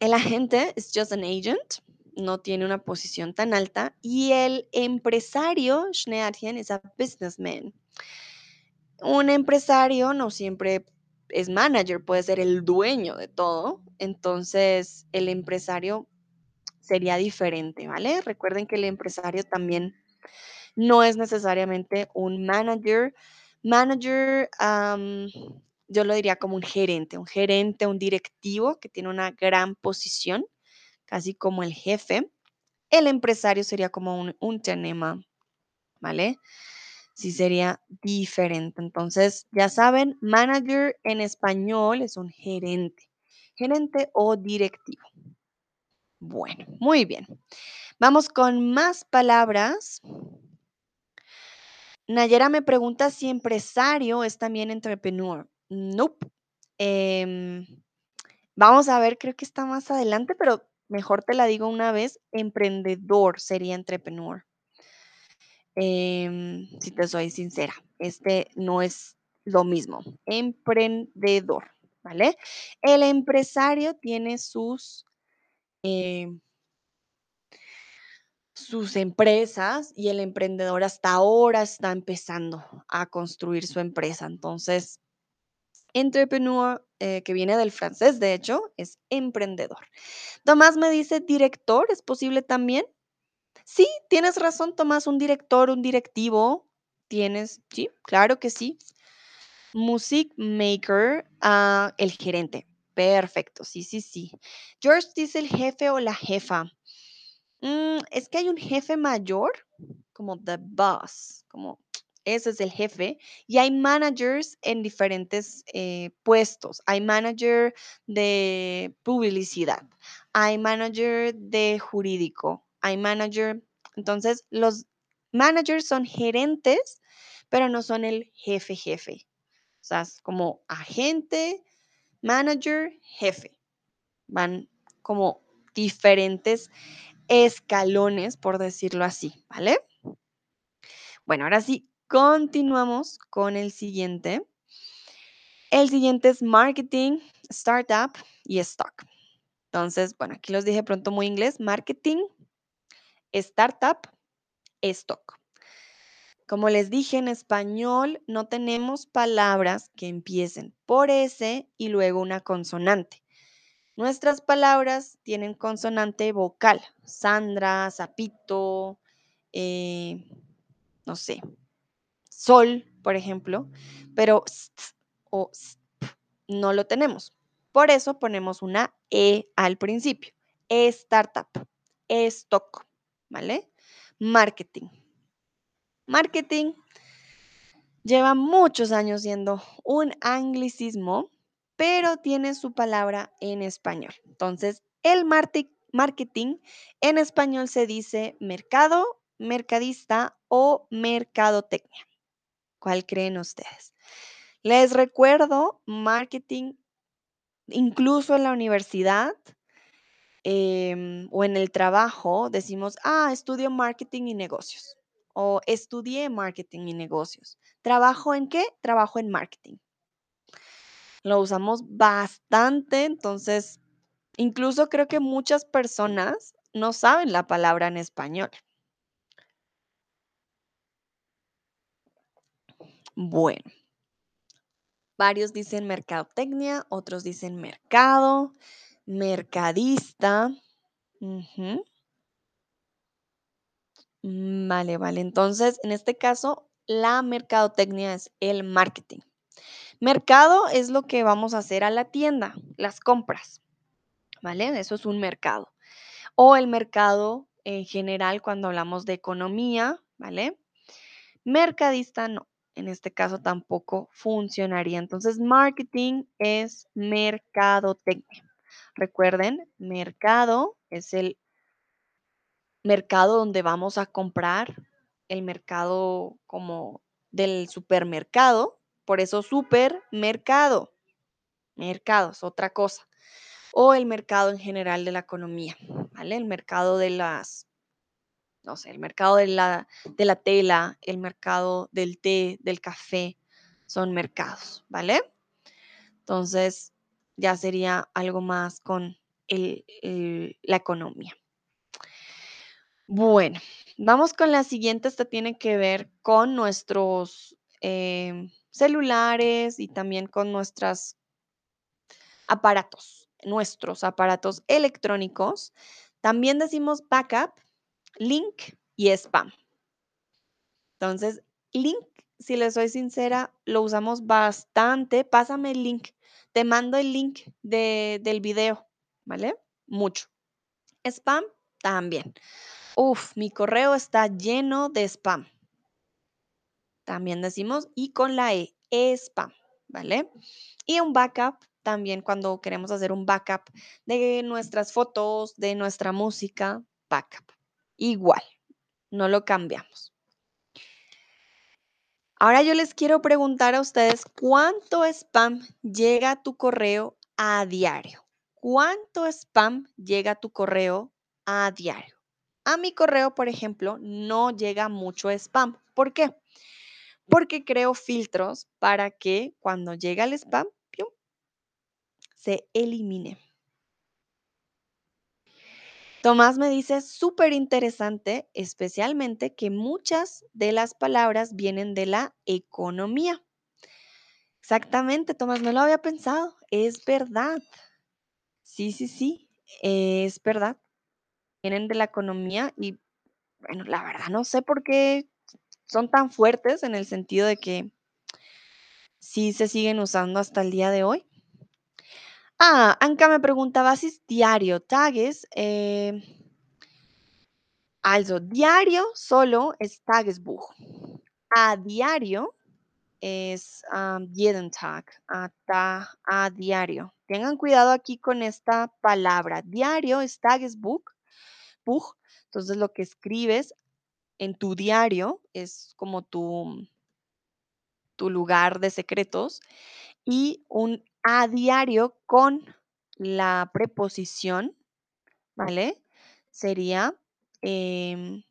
el agente es just an agent, no tiene una posición tan alta. Y el empresario, Schneadchen, es a businessman. Un empresario no siempre es manager, puede ser el dueño de todo. Entonces, el empresario sería diferente, ¿vale? Recuerden que el empresario también no es necesariamente un manager. Manager, yo lo diría como un gerente, un gerente, un directivo que tiene una gran posición, casi como el jefe. El empresario sería como un, un tenema, ¿vale? Sí sería diferente. Entonces, ya saben, manager en español es un gerente, gerente o directivo. Bueno, muy bien. Vamos con más palabras. Nayera me pregunta si empresario es también entrepreneur. Nope. Em, vamos a ver, creo que está más adelante, pero mejor te la digo una vez. Emprendedor sería entrepreneur. Em, si te soy sincera, este no es lo mismo. Emprendedor, ¿vale? El empresario tiene sus, em, sus empresas y el emprendedor hasta ahora está empezando a construir su empresa. Entonces, entrepreneur, eh, que viene del francés, de hecho, es emprendedor. Tomás me dice director, ¿es posible también? Sí, tienes razón, Tomás, un director, un directivo. Tienes, sí, claro que sí. Music maker, ah, el gerente. Perfecto, sí, sí, sí. George dice el jefe o la jefa. Mm, es que hay un jefe mayor, como the boss, como ese es el jefe, y hay managers en diferentes eh, puestos. Hay manager de publicidad, hay manager de jurídico, hay manager, entonces los managers son gerentes, pero no son el jefe jefe. O sea, es como agente, manager, jefe. Van como diferentes escalones, por decirlo así, ¿vale? Bueno, ahora sí, continuamos con el siguiente. El siguiente es marketing, startup y stock. Entonces, bueno, aquí los dije pronto muy inglés, marketing, startup, stock. Como les dije, en español no tenemos palabras que empiecen por S y luego una consonante. Nuestras palabras tienen consonante vocal. Sandra, Zapito, eh, no sé, sol, por ejemplo, pero st o sp no lo tenemos. Por eso ponemos una E al principio. Startup, stock, ¿vale? Marketing. Marketing lleva muchos años siendo un anglicismo, pero tiene su palabra en español. Entonces, el marketing en español se dice mercado, mercadista o mercadotecnia. ¿Cuál creen ustedes? Les recuerdo, marketing, incluso en la universidad em, o en el trabajo, decimos, ah, estudio marketing y negocios o estudié marketing y negocios. ¿Trabajo en qué? Trabajo en marketing. Lo usamos bastante, entonces, incluso creo que muchas personas no saben la palabra en español. Bueno, varios dicen mercadotecnia, otros dicen mercado, mercadista. Ujú. Vale, vale. Entonces, en este caso, la mercadotecnia es el marketing. Mercado es lo que vamos a hacer a la tienda, las compras, ¿vale? Eso es un mercado. O el mercado en general cuando hablamos de economía, ¿vale? Mercadista no, en este caso tampoco funcionaría. Entonces, marketing es mercadotecnia. Recuerden, mercado es el mercado donde vamos a comprar, el mercado como del supermercado, por eso supermercado. Mercado es otra cosa. O el mercado en general de la economía, ¿vale? El mercado de las, no sé, el mercado de la, de la tela, el mercado del té, del café, son mercados, ¿vale? Entonces, ya sería algo más con el- la economía. Bueno, vamos con la siguiente. Esta tiene que ver con nuestros em, celulares y también con nuestros aparatos, nuestros aparatos electrónicos. También decimos backup, link y spam. Entonces, link, si le soy sincera, lo usamos bastante. Pásame el link. Te mando el link de- del video, ¿vale? Mucho. Spam, también. Uf, mi correo está lleno de spam. También decimos y con la E, spam, ¿vale? Y un backup, también cuando queremos hacer un backup de nuestras fotos, de nuestra música, backup. Igual, no lo cambiamos. Ahora yo les quiero preguntar a ustedes cuánto spam llega a tu correo a diario. ¿Cuánto spam llega a tu correo a diario? A mi correo, por ejemplo, no llega mucho spam. ¿Por qué? Porque creo filtros para que cuando llega el spam, ¡pium! se elimine. Tomás me dice súper interesante, especialmente que muchas de las palabras vienen de la economía. Exactamente, Tomás, no lo había pensado. Es verdad. Sí, sí, sí, es verdad. Vienen de la economía y, bueno, la verdad no sé por qué son tan fuertes en el sentido de que sí se siguen usando hasta el día de hoy. Ah, Anka me preguntaba si diario, tages. Eh, also, diario solo es Tagesbuch. A diario es jeden Tag, a, ta- a diario. Tengan cuidado aquí con esta palabra. Diario es Tagesbuch. Buch. Entonces, lo que escribes en tu diario es como tu, tu lugar de secretos y un a diario con la preposición, ¿vale? Sería em,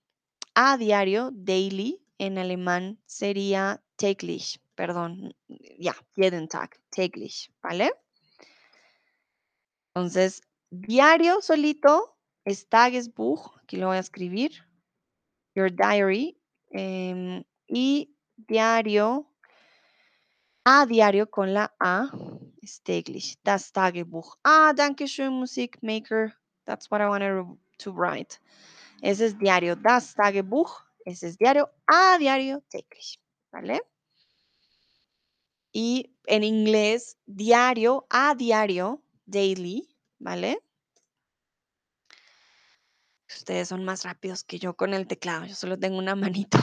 a diario, daily, en alemán sería täglich, perdón, ya, jeden Tag, täglich, ¿vale? Entonces, diario solito es aquí lo voy a escribir, your diary, em, y diario A diario con la A täglich. Das Tagebuch. Ah, danke schön, Musikmaker. That's what I wanted to write. Ese es diario. Das Tagebuch. Ese es diario. A diario, täglich. ¿Vale? Y en inglés, diario, a diario, daily. ¿Vale? Ustedes son más rápidos que yo con el teclado. Yo solo tengo una manito.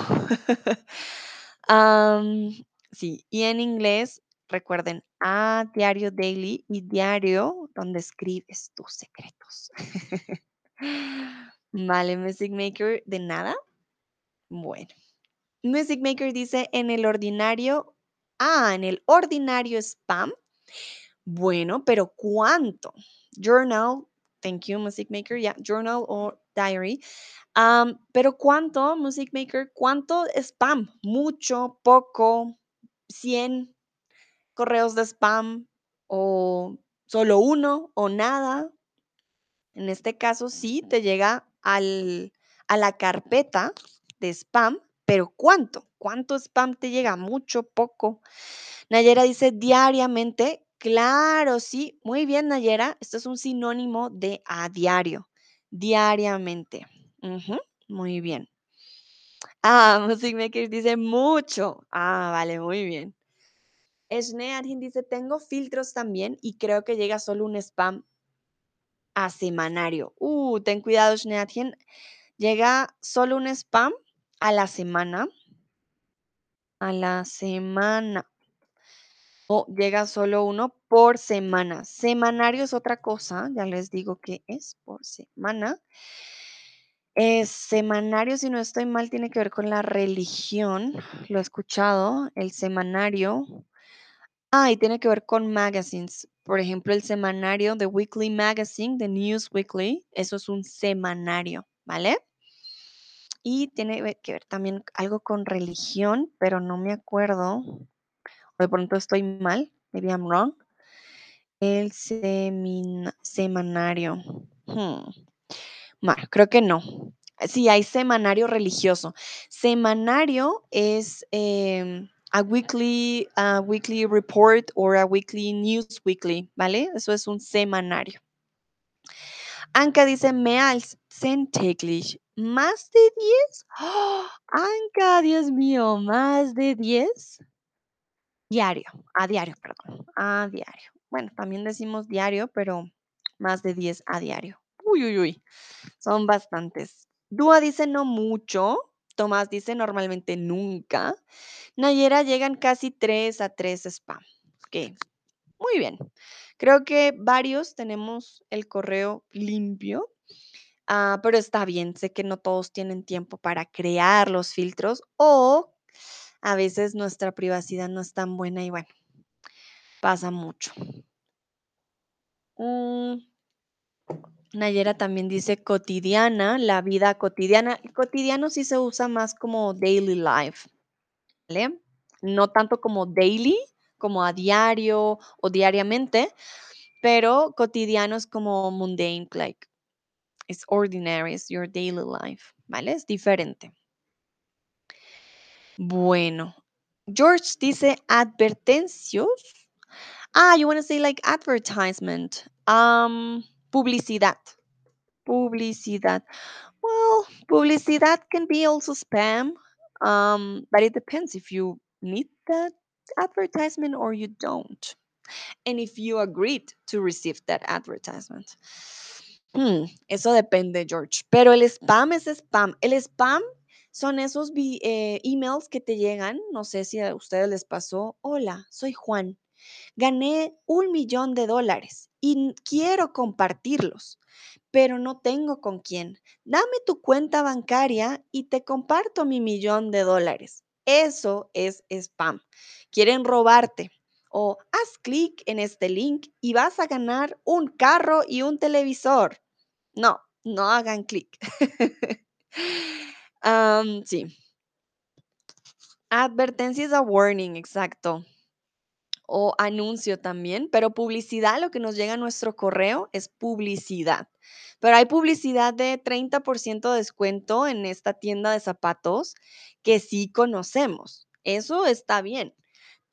Sí, y en inglés, recuerden, a diario daily y diario donde escribes tus secretos. Vale, Music Maker, de nada. Bueno, Music Maker dice en el ordinario, ah, en el ordinario spam. Bueno, pero ¿cuánto? Journal, thank you, Music Maker, ya, journal o diary. Pero ¿cuánto, Music Maker? ¿Cuánto spam? ¿Mucho? ¿Poco? ¿100 correos de spam? ¿O solo uno? ¿O nada? En este caso, sí, te llega al, a la carpeta de spam, pero ¿cuánto? ¿Cuánto spam te llega? ¿Mucho? ¿Poco? Nayera dice diariamente. Claro, sí. Muy bien, Nayera. Esto es un sinónimo de a diario. Diariamente. Muy bien. Ah, Music Maker dice mucho. Ah, vale, muy bien. Schneadhin dice, tengo filtros también y creo que llega solo un spam a semanario. Uh, ten cuidado, Schneadhin. Llega solo un spam a la semana. A la semana. O llega solo uno por semana. Semanario es otra cosa, ya les digo que es por semana. Es semanario, si no estoy mal, tiene que ver con la religión. Lo he escuchado, el semanario. Ah, y tiene que ver con magazines. Por ejemplo, el semanario The Weekly Magazine, The News Weekly, eso es un semanario, ¿vale? Y tiene que ver también algo con religión, pero no me acuerdo. De pronto estoy mal, maybe I'm wrong. El semanario. Hmm. Creo que no. Sí, hay semanario religioso. Semanario es em, a weekly, a weekly report or a weekly news weekly, ¿vale? Eso es un semanario. Anka dice, mehr als täglich. ¿Más de 10? ¡Oh! Anka, Dios mío, ¿más de 10? Diario, a diario, perdón, a diario. Bueno, también decimos diario, pero más de 10 a diario. Uy, uy, uy, son bastantes. Dúa dice no mucho, Tomás dice normalmente nunca. Nayera llegan casi 3 a 3 spam. Ok, muy bien. Creo que varios tenemos el correo limpio, ah, pero está bien, sé que no todos tienen tiempo para crear los filtros o a veces nuestra privacidad no es tan buena y bueno, pasa mucho. Mm. Nayera también dice cotidiana, la vida cotidiana. cotidiano sí se usa más como daily life, ¿vale? No tanto como daily, como a diario o diariamente, pero cotidiano es como mundane, like it's ordinary, it's your daily life, ¿vale? Es diferente. Bueno, George dice advertencios. Ah, you want to say like advertisement. Um, publicidad. Publicidad. Well, publicidad can be also spam, um, but it depends if you need that advertisement or you don't. And if you agreed to receive that advertisement. Hmm, eso depende, George. Pero el spam es spam. El spam son esos eh, emails que te llegan, no sé si a ustedes les pasó. Hola, soy Juan. Gané un millón de dólares y quiero compartirlos, pero no tengo con quién. Dame tu cuenta bancaria y te comparto mi millón de dólares. Eso es spam. Quieren robarte. O haz clic en este link y vas a ganar un carro y un televisor. No, no hagan clic. sí. Advertencia es a warning, exacto. O anuncio también, pero publicidad, lo que nos llega a nuestro correo es publicidad. Pero hay publicidad de 30% de descuento en esta tienda de zapatos que sí conocemos. Eso está bien.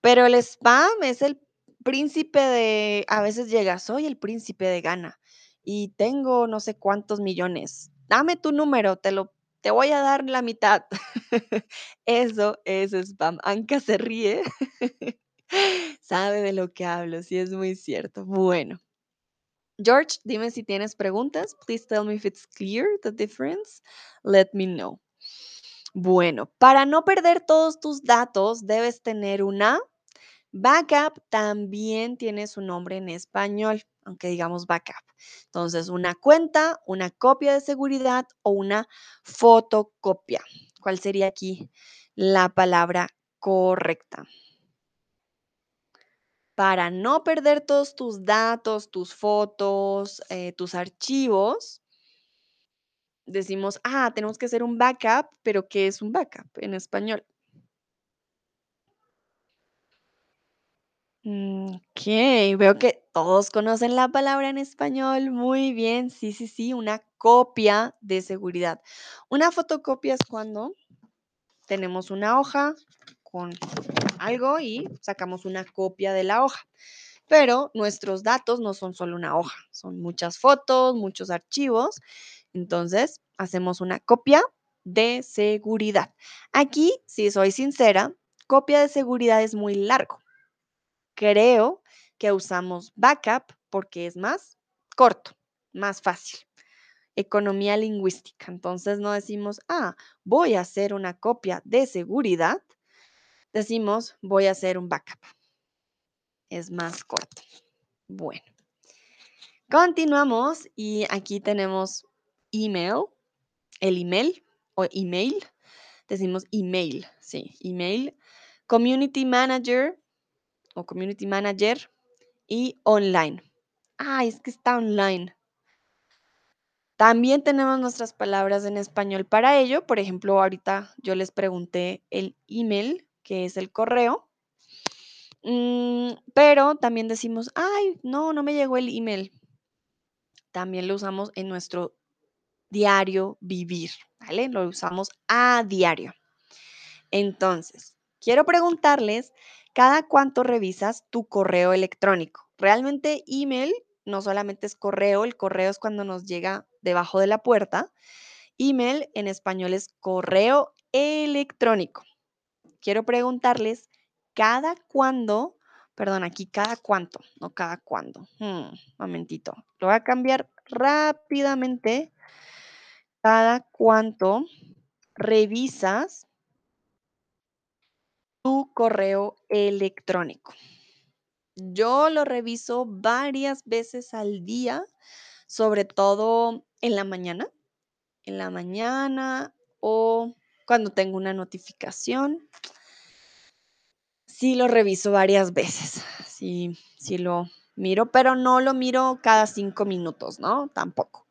Pero el spam es el príncipe de, a veces llega, soy el príncipe de Ghana y tengo no sé cuántos millones. Dame tu número, te lo te voy a dar la mitad. Eso es spam. Anka se ríe. Sabe de lo que hablo, sí es muy cierto. Bueno. George, dime si tienes preguntas. Please tell me if it's clear the difference. Let me know. Bueno, para no perder todos tus datos, debes tener una backup. También tiene su nombre en español, aunque digamos backup. Entonces, una cuenta, una copia de seguridad o una fotocopia. ¿Cuál sería aquí la palabra correcta? Para no perder todos tus datos, tus fotos, eh, tus archivos, decimos, ah, tenemos que hacer un backup, pero ¿qué es un backup en español? Mm, ok, veo que todos conocen la palabra en español. Muy bien, sí, sí, sí, una copia de seguridad. Una fotocopia es cuando tenemos una hoja con algo y sacamos una copia de la hoja. Pero nuestros datos no son solo una hoja, son muchas fotos, muchos archivos. Entonces, hacemos una copia de seguridad. Aquí, si soy sincera, copia de seguridad es muy largo. creo que usamos backup porque es más corto, más fácil. Economía lingüística. Entonces no decimos, ah, voy a hacer una copia de seguridad. Decimos, voy a hacer un backup. Es más corto. Bueno. Continuamos y aquí tenemos email, el email o email. Decimos email, sí, email. Community manager o community manager y online. Ah, es que está online. También tenemos nuestras palabras en español para ello. Por ejemplo, ahorita yo les pregunté el email, que es el correo. Mm, pero también decimos, ay, no, no me llegó el email. También lo usamos en nuestro diario vivir, ¿vale? Lo usamos a diario. Entonces, quiero preguntarles, ¿cada cuánto revisas tu correo electrónico? Realmente email no solamente es correo, el correo es cuando nos llega debajo de la puerta. Email en español es correo electrónico. Quiero preguntarles, ¿cada cuándo? Perdón, aquí cada cuánto, no cada cuándo. Hmm, momentito. Lo voy a cambiar rápidamente. Cada cuánto revisas tu correo electrónico. Yo lo reviso varias veces al día, sobre todo en la mañana, en la mañana o cuando tengo una notificación. Sí lo reviso varias veces, sí, sí lo miro, pero no lo miro cada cinco minutos, ¿no? Tampoco.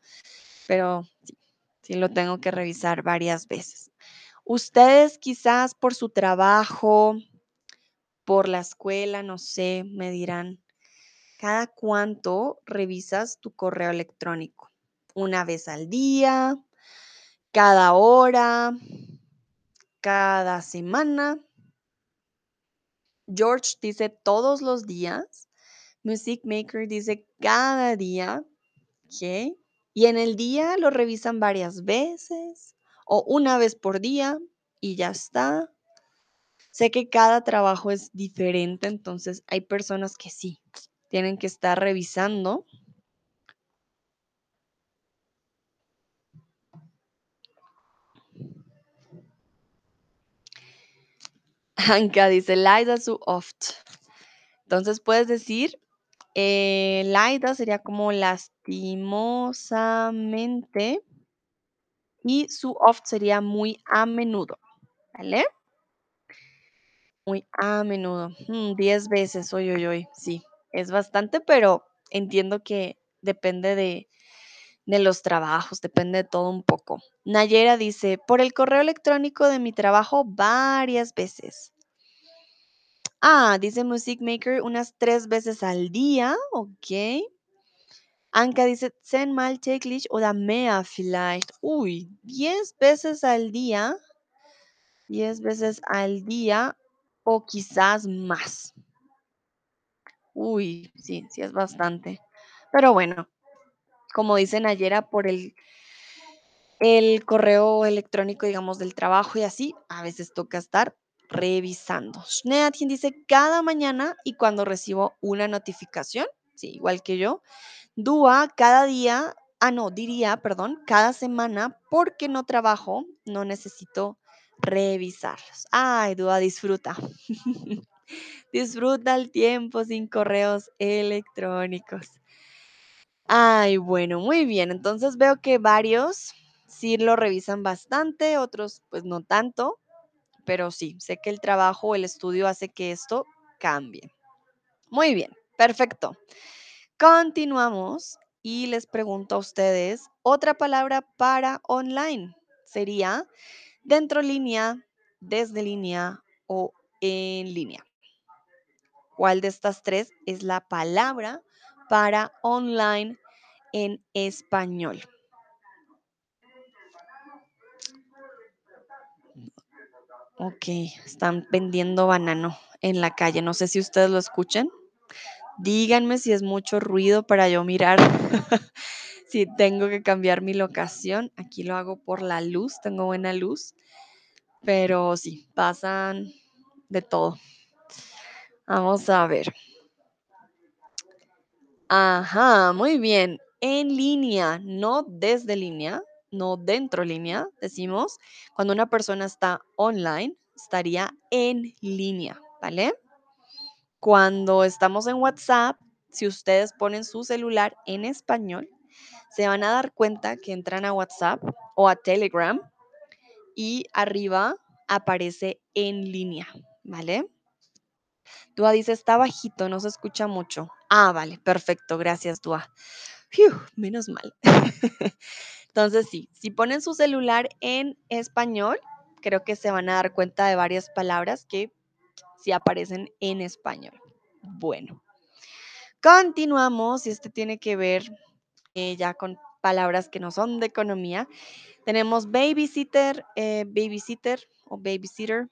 Pero sí, sí lo tengo que revisar varias veces. Ustedes quizás por su trabajo, por la escuela, no sé, me dirán, ¿cada cuánto revisas tu correo electrónico? ¿Una vez al día? ¿Cada hora? ¿Cada semana? George dice todos los días. Music Maker dice cada día. ¿Ok? Y en el día lo revisan varias veces o una vez por día y ya está. Sé que cada trabajo es diferente, entonces hay personas que sí, tienen que estar revisando. Anka dice, Laida su oft. Entonces puedes decir, eh, Laida sería como lastimosamente y su oft sería muy a menudo, ¿vale? Muy a menudo. 10 mm, veces, hoy, hoy, hoy. Sí, es bastante, pero entiendo que depende de, de los trabajos, depende de todo un poco. Nayera dice, por el correo electrónico de mi trabajo varias veces. Ah, dice Music Maker unas tres veces al día, ok. Anka dice, mal täglich oder vielleicht. Uy, 10 veces al día. 10 veces al día o quizás más. Uy, sí, sí es bastante. Pero bueno, como dicen ayer, por el, el correo electrónico, digamos, del trabajo y así, a veces toca estar revisando. Schneadchen dice cada mañana y cuando recibo una notificación, sí, igual que yo. Dúa cada día, ah, no, diría, perdón, cada semana porque no trabajo, no necesito revisarlos. Ay, Dúa, disfruta. disfruta el tiempo sin correos electrónicos. Ay, bueno, muy bien. Entonces veo que varios sí lo revisan bastante, otros pues no tanto, pero sí, sé que el trabajo el estudio hace que esto cambie. Muy bien, perfecto. Continuamos y les pregunto a ustedes, otra palabra para online sería dentro línea, desde línea o en línea. ¿Cuál de estas tres es la palabra para online en español? Ok, están vendiendo banano en la calle. No sé si ustedes lo escuchan. Díganme si es mucho ruido para yo mirar si tengo que cambiar mi locación. Aquí lo hago por la luz, tengo buena luz. Pero sí, pasan de todo. Vamos a ver. Ajá, muy bien. En línea, no desde línea, no dentro línea, decimos. Cuando una persona está online, estaría en línea, ¿vale? Cuando estamos en WhatsApp, si ustedes ponen su celular en español, se van a dar cuenta que entran a WhatsApp o a Telegram y arriba aparece en línea, ¿vale? Dua dice, está bajito, no se escucha mucho. Ah, vale, perfecto, gracias, Dua. Menos mal. Entonces, sí, si ponen su celular en español, creo que se van a dar cuenta de varias palabras que sí aparecen en español. Bueno, continuamos y este tiene que ver eh, ya con palabras que no son de economía. Tenemos babysitter, eh, babysitter o babysitter,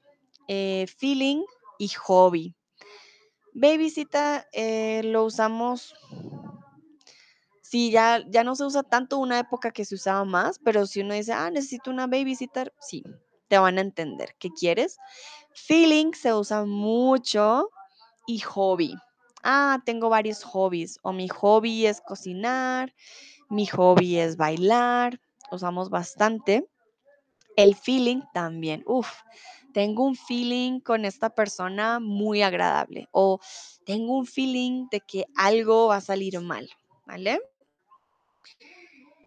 eh, feeling y hobby. Babysitter eh, lo usamos, sí, ya, ya no se usa tanto una época que se usaba más, pero si uno dice, ah, necesito una babysitter, sí, te van a entender qué quieres. Feeling se usa mucho y hobby. Ah, tengo varios hobbies o mi hobby es cocinar, mi hobby es bailar, usamos bastante. El feeling también. Uf, tengo un feeling con esta persona muy agradable o tengo un feeling de que algo va a salir mal, ¿vale?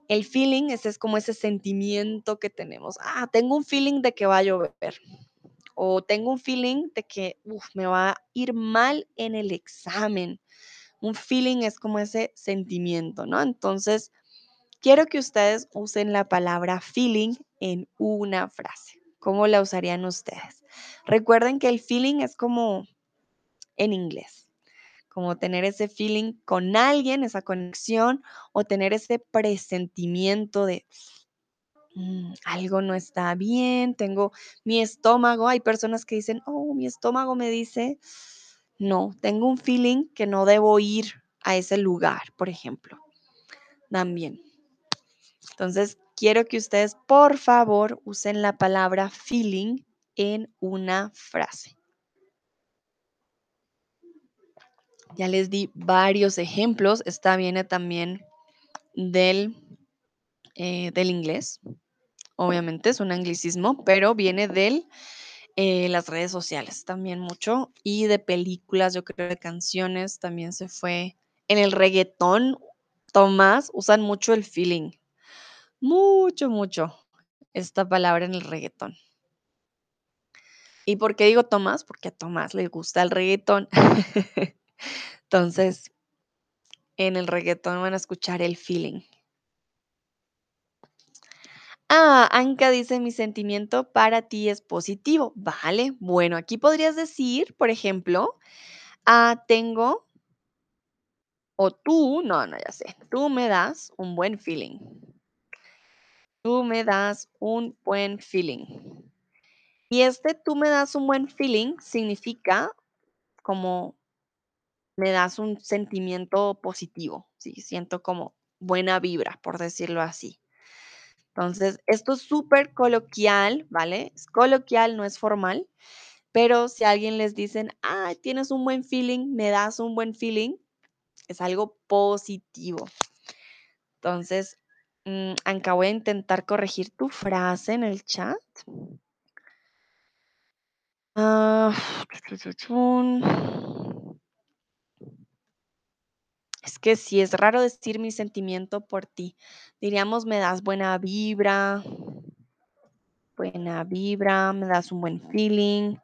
El feeling, ese es como ese sentimiento que tenemos. Ah, tengo un feeling de que va a llover o tengo un feeling de que me va a ir mal en el examen. Un feeling es como ese sentimiento, ¿no? Entonces, quiero que ustedes usen la palabra feeling en una frase. ¿Cómo la usarían ustedes? Recuerden que el feeling es como en inglés, como tener ese feeling con alguien, esa conexión o tener ese presentimiento de "Mm, algo no está bien, tengo mi estómago. Hay personas que dicen, oh, mi estómago me dice, no, tengo un feeling que no debo ir a ese lugar, por ejemplo. También. Entonces, quiero que ustedes, por favor, usen la palabra feeling en una frase. Ya les di varios ejemplos. Esta viene también del, eh, del inglés. Obviamente es un anglicismo, pero viene de eh, las redes sociales también mucho y de películas, yo creo de canciones también se fue. En el reggaetón, Tomás, usan mucho el feeling. Mucho, mucho esta palabra en el reggaetón. ¿Y por qué digo Tomás? Porque a Tomás le gusta el reggaetón. Entonces, en el reggaetón van a escuchar el feeling. Ah, Anka dice, mi sentimiento para ti es positivo. Vale, bueno, aquí podrías decir, por ejemplo, ah, tengo, o tú, no, no, ya sé, tú me das un buen feeling. Tú me das un buen feeling. Y este tú me das un buen feeling significa como me das un sentimiento positivo, siento como buena vibra, por decirlo así. Entonces, esto es súper coloquial, ¿vale? Es coloquial, no es formal, pero si alguien les dicen, ah, tienes un buen feeling, me das un buen feeling, es algo positivo. Entonces, mm, Anka, voy a intentar corregir tu frase en el chat. Ah, Es que sí, es raro decir mi sentimiento por ti. Diríamos, me das buena vibra, buena vibra, me das un buen feeling.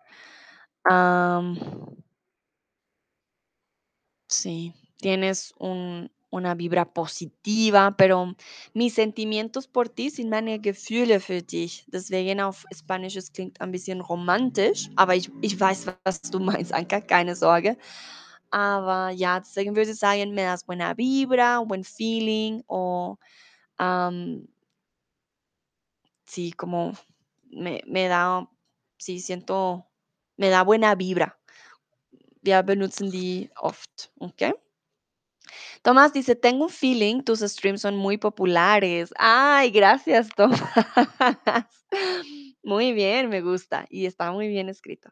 sí, tienes un- una vibra positiva, pero mis sentimientos por ti sind meine Gefühle für dich. Deswegen auf Spanisch, es klingt ein bisschen romantisch, aber ich, ich weiß, was du meinst, Anka, keine Sorge. Aber ja, deswegen würde ich sagen, me das buena vibra, buen feeling o am, sí, como me, me da, sí, siento, me da buena vibra. Wir benutzen die oft, ¿ok? Tomás dice, tengo un feeling, tus streams son muy populares. Ay, gracias, Tomás. Muy bien, me gusta y está muy bien escrito.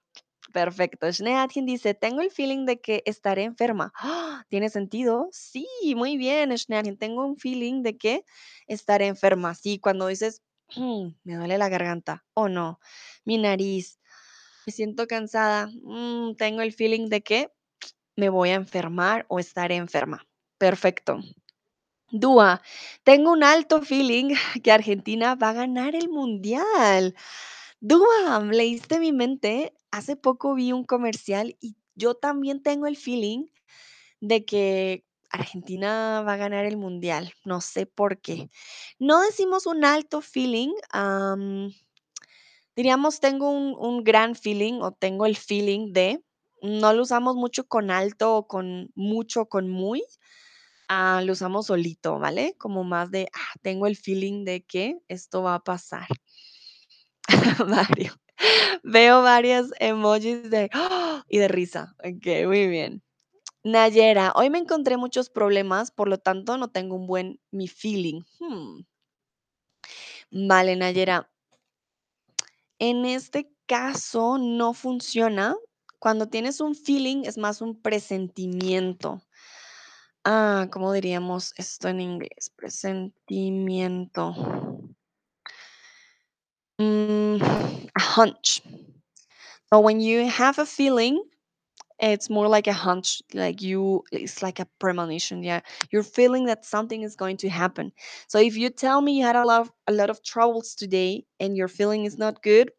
Perfecto. Schneeadchen dice, tengo el feeling de que estaré enferma. ¡Ah! ¿Tiene sentido? Sí, muy bien, Schneeadchen. Tengo un feeling de que estaré enferma. Sí, cuando dices, "Mm, me duele la garganta. O no, mi nariz. Me siento cansada. mm, tengo el feeling de que me voy a enfermar o estaré enferma. Perfecto. Dúa, tengo un alto feeling que Argentina va a ganar el mundial. Dúa, leíste mi mente. Hace poco vi un comercial y yo también tengo el feeling de que Argentina va a ganar el mundial. No sé por qué. No decimos un alto feeling, am, diríamos tengo un, un gran feeling o tengo el feeling de. No lo usamos mucho con alto o con mucho, con muy. Ah, lo usamos solito, ¿vale? Como más de, ah, tengo el feeling de que esto va a pasar. Mario. Veo varios emojis de ¡ah! y de risa. Ok, muy bien. Nayera, hoy me encontré muchos problemas, por lo tanto no tengo un buen mi feeling. Hmm, Vale, Nayera. En este caso no funciona. Cuando tienes un feeling es más un presentimiento. Ah, ¿cómo diríamos esto en inglés? Presentimiento. Mm, a hunch. So when you have a feeling, it's more like a hunch, like you, it's like a premonition. Yeah, you're feeling that something is going to happen. So if you tell me you had a lot, of, a lot of troubles today, and your feeling is not good,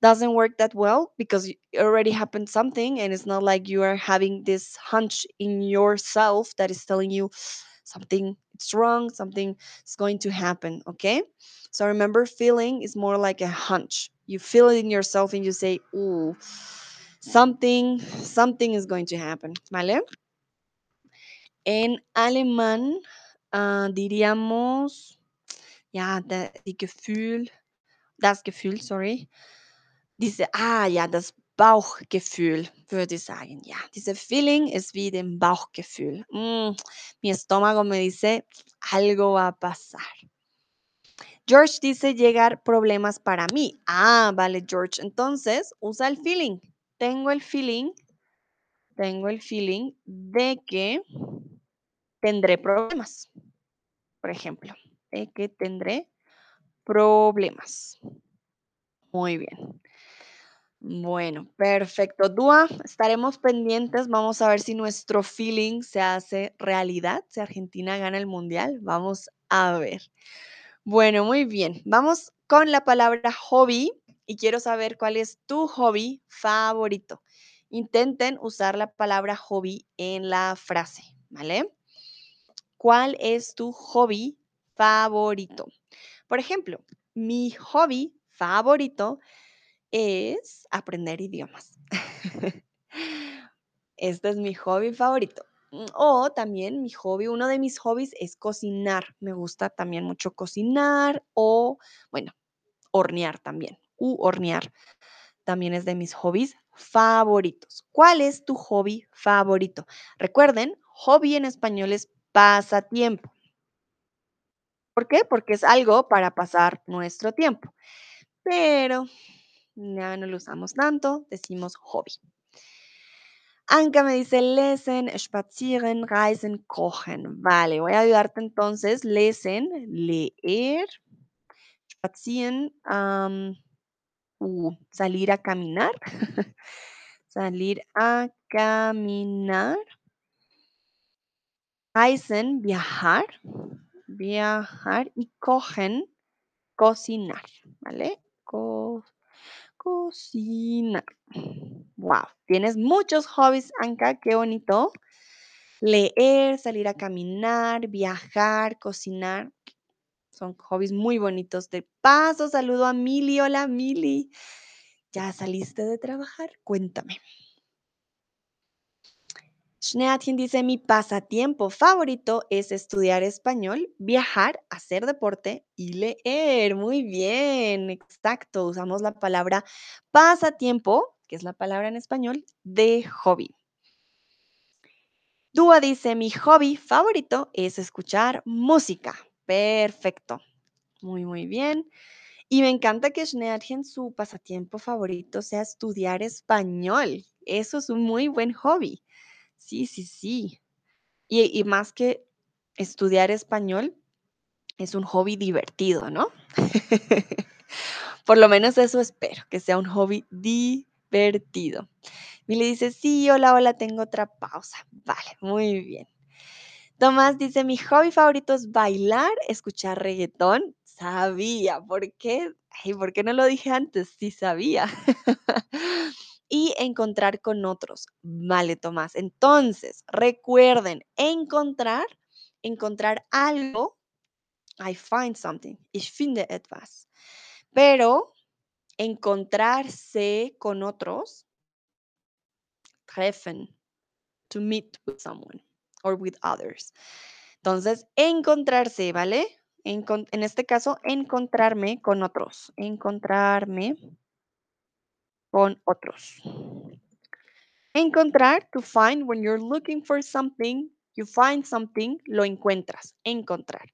doesn't work that well because it already happened something and it's not like you are having this hunch in yourself that is telling you something it's wrong something is going to happen okay? So remember feeling is more like a hunch. You feel it in yourself and you say ooh something something is going to happen vale? En alemán ah, diríamos ja da, die Gefühl das Gefühl sorry Diese ah ja, das Bauchgefühl, würde ich sagen, ja. Diese Feeling ist wie dem Bauchgefühl. Mm, mi estómago me dice, algo va a pasar. George dice llegar problemas para mí. Ah, vale, George. Entonces, usa el feeling. Tengo el feeling, tengo el feeling de que tendré problemas, por ejemplo, de que tendré problemas. Muy bien. Bueno, perfecto. Dúa, estaremos pendientes. Vamos a ver si nuestro feeling se hace realidad, si Argentina gana el mundial. Vamos a ver. Bueno, muy bien. Vamos con la palabra hobby y quiero saber cuál es tu hobby favorito. Intenten usar la palabra hobby en la frase, ¿vale? ¿Cuál es tu hobby favorito? Por ejemplo, mi hobby favorito es aprender idiomas. Este es mi hobby favorito. Mm, O también mi hobby, uno de mis hobbies es cocinar. Me gusta también mucho cocinar o, bueno, hornear también. U hornear también es de mis hobbies favoritos. ¿Cuál es tu hobby favorito? Recuerden, hobby en español es pasatiempo. ¿Por qué? Porque es algo para pasar nuestro tiempo. Pero ya no lo usamos tanto, decimos hobby. Anka me dice lesen, spazieren, reisen, kochen. Vale, voy a ayudarte entonces. Lesen, leer, spazieren, uh, salir a caminar. salir a caminar. Reisen, viajar. Viajar y kochen, cocinar. ¿Vale? Co- cocinar. Wow, tienes muchos hobbies, Anka, qué bonito. Leer, salir a caminar, viajar, cocinar. Son hobbies muy bonitos. De paso, saludo a Mili. Hola, Mili. ¿Ya saliste de trabajar? Cuéntame. Schneatien dice, mi pasatiempo favorito es estudiar español, viajar, hacer deporte y leer. Muy bien, exacto. Usamos la palabra pasatiempo, que es la palabra en español, de hobby. Dúa dice, mi hobby favorito es escuchar música. Perfecto. Muy, muy bien. Y me encanta que Schneadgen su pasatiempo favorito sea estudiar español. Eso es un muy buen hobby. Sí, sí, sí. Y, más que estudiar español, es un hobby divertido, ¿no? Por lo menos eso espero, que sea un hobby divertido. Y le dice, sí, hola, hola, tengo otra pausa. Vale, muy bien. Tomás dice, mi hobby favorito es bailar, escuchar reggaetón. Sabía, ¿por qué? Ay, ¿por qué no lo dije antes? Sí sabía. y encontrar con otros. Vale, Tomás. Entonces, recuerden, encontrar, encontrar algo. I find something. Ich finde etwas. Pero encontrarse con otros, treffen, to meet with someone or with others. Entonces, encontrarse, ¿vale? en este caso, encontrarme con otros. Encontrarme con otros. Encontrar, to find, when you're looking for something, you find something, lo encuentras, encontrar.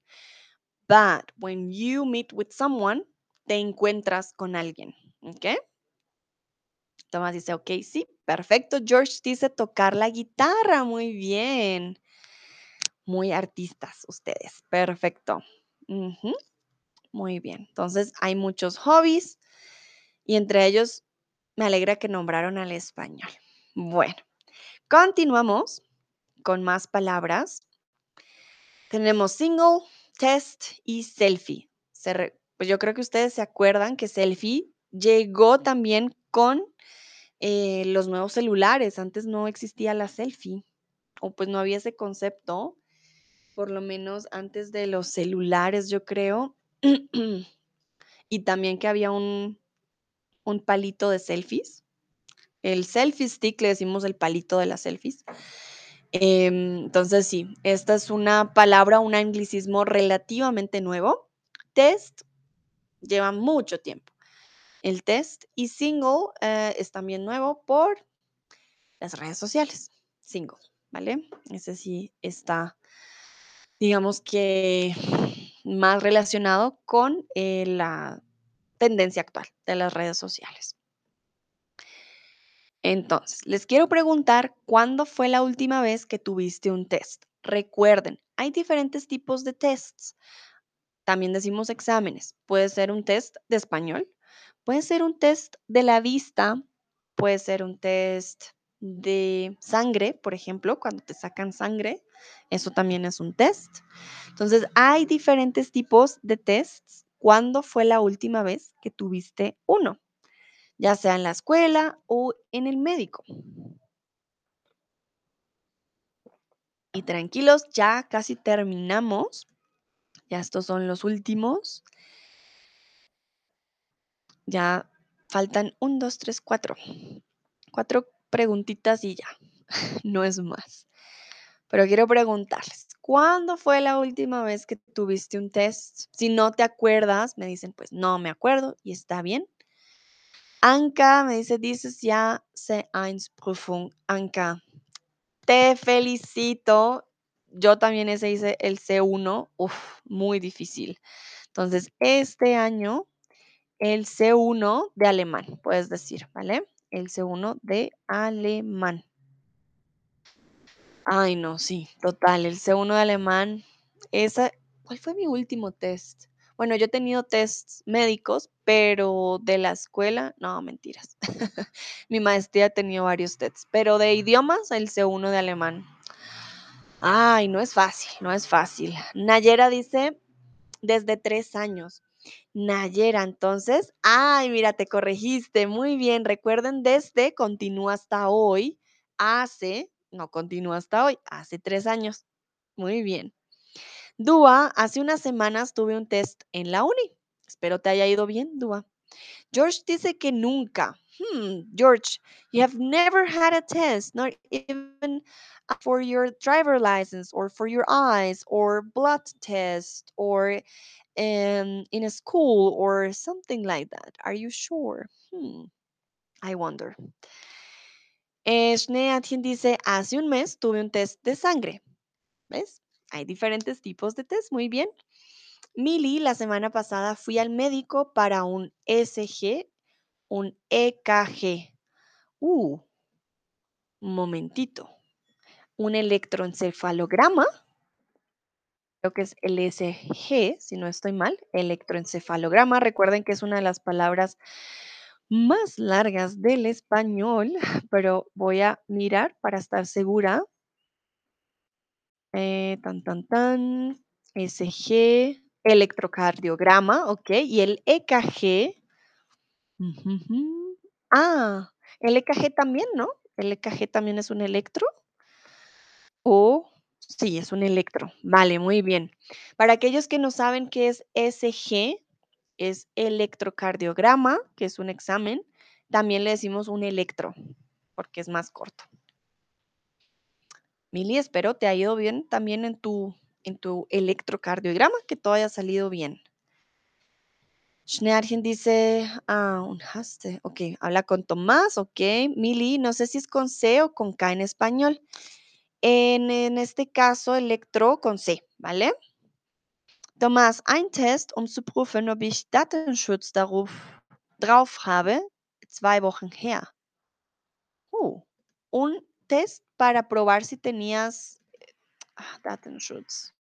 But when you meet with someone, te encuentras con alguien, ¿ok? Tomás dice, ok, sí, perfecto. George dice tocar la guitarra, muy bien. Muy artistas ustedes, perfecto. Muy bien, entonces hay muchos hobbies y entre ellos me alegra que nombraron al español. Bueno, continuamos con más palabras. Tenemos single, test y selfie. pues yo creo que ustedes se acuerdan que selfie llegó también con eh, los nuevos celulares. Antes no existía la selfie o pues no había ese concepto, por lo menos antes de los celulares, yo creo. y también que había un, un palito de selfies. El selfie stick, le decimos el palito de las selfies. Em, entonces, sí, esta es una palabra, un anglicismo relativamente nuevo. Test lleva mucho tiempo. El test y single eh, es también nuevo por las redes sociales. Single, ¿vale? Ese sí está, digamos que más relacionado con eh, la tendencia actual de las redes sociales. Entonces, les quiero preguntar, ¿cuándo fue la última vez que tuviste un test? Recuerden, hay diferentes tipos de tests. También decimos exámenes. Puede ser un test de español, puede ser un test de la vista, puede ser un test de sangre, por ejemplo, cuando te sacan sangre, eso también es un test. Entonces, hay diferentes tipos de tests. ¿Cuándo fue la última vez que tuviste uno? ya sea en la escuela o en el médico. Y tranquilos, ya casi terminamos. Ya estos son los últimos. Ya faltan un, dos, tres, cuatro. Cuatro preguntitas y ya. No es más. Pero quiero preguntarles, ¿cuándo fue la última vez que tuviste un test? Si no te acuerdas, me dicen, pues no me acuerdo y está bien. Anka me dice, dices ya C1-Prüfung. Anka, te felicito. Yo también ese hice el C1. Uf, muy difícil. Entonces, este año, el C1 de alemán, puedes decir, ¿vale? El C1 de alemán. Ay, no, sí, total. El C1 de alemán. Esa, ¿cuál fue mi último test? Bueno, yo he tenido tests médicos, pero de la escuela, no, mentiras. Mi maestría ha tenido varios tests, pero de idiomas, el C1 de alemán. Ay, no es fácil, no es fácil. Nayera dice, desde tres años. Nayera, entonces, ay, mira, te corregiste, muy bien. Recuerden, desde continúa hasta hoy, hace, no continúa hasta hoy, hace tres años. Muy bien. Dúa, hace unas semanas tuve un test en la uni. Espero te haya ido bien, Dúa. George dice que nunca. Hmm, George, you have never had a test, not even for your driver license or for your eyes or blood test or um, in a school or something like that. Are you sure? Hmm, I wonder. Eh, dice, hace un mes tuve un test de sangre. ¿Ves? Hay diferentes tipos de test, muy bien. Mili, la semana pasada fui al médico para un SG, un EKG. Uh, un momentito. Un electroencefalograma. Creo que es el SG, si no estoy mal. Electroencefalograma. Recuerden que es una de las palabras más largas del español, pero voy a mirar para estar segura. Eh, tan, tan, tan. SG, electrocardiograma, ok. Y el EKG. Ah, el EKG también, ¿no? El EKG también es un electro. O sí, es un electro. Vale, muy bien. Para aquellos que no saben qué es SG, es electrocardiograma, que es un examen. También le decimos un electro, porque es más corto. Mili, espero te ha ido bien también en tu, en tu electrocardiograma, que todo haya salido bien. Schnearchen dice, ah, un haste. Ok, habla con Tomás, ok. Mili, no sé si es con C o con K en español. En, en este caso, electro con C, ¿vale? Tomás, ein Test, um zu prüfen, ob ich Datenschutz drauf habe, zwei Wochen her. Un test para probar si tenías ah, Datenschutz.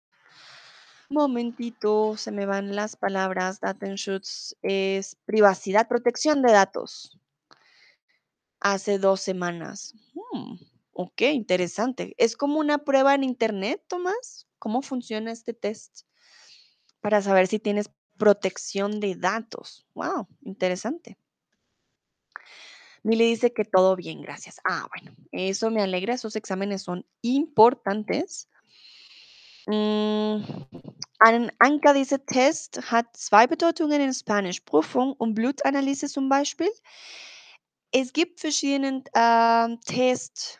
Momentito, se me van las palabras. Datenschutz es privacidad, protección de datos. Hace dos semanas. Hmm, ok, interesante. ¿Es como una prueba en internet, Tomás? ¿Cómo funciona este test? Para saber si tienes protección de datos. Wow, interesante. Mili dice que todo bien, gracias. Ah, bueno, eso me alegra. Esos exámenes son importantes. Mm, An Anka dice, Test hat zwei Bedeutungen in Spanisch. Prüfung und Blutanalyse zum Beispiel. Es gibt verschiedene ähm, Tests.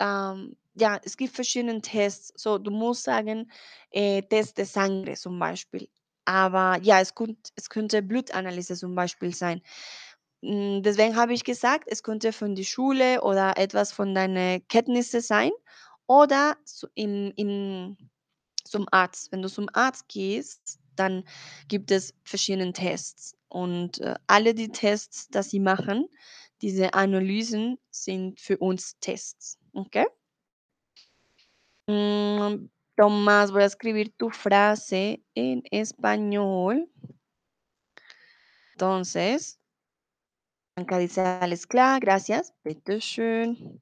Ähm, ja, es gibt verschiedene Tests. So, du musst sagen, äh, Test de Sangre zum Beispiel. Aber ja, es, könnt, es könnte Blutanalyse zum Beispiel sein. Mm, Deswegen habe ich gesagt, es könnte von der Schule oder etwas von deinen Kenntnissen sein oder in, in, zum Arzt. Wenn du zum Arzt gehst, dann gibt es verschiedene Tests. Und äh, alle die Tests, die sie machen, diese Analysen sind für uns Tests. ¿Ok? Mm, Tomás, voy a escribir tu frase en español. Entonces, Blanca dice, gracias. Bitte schön.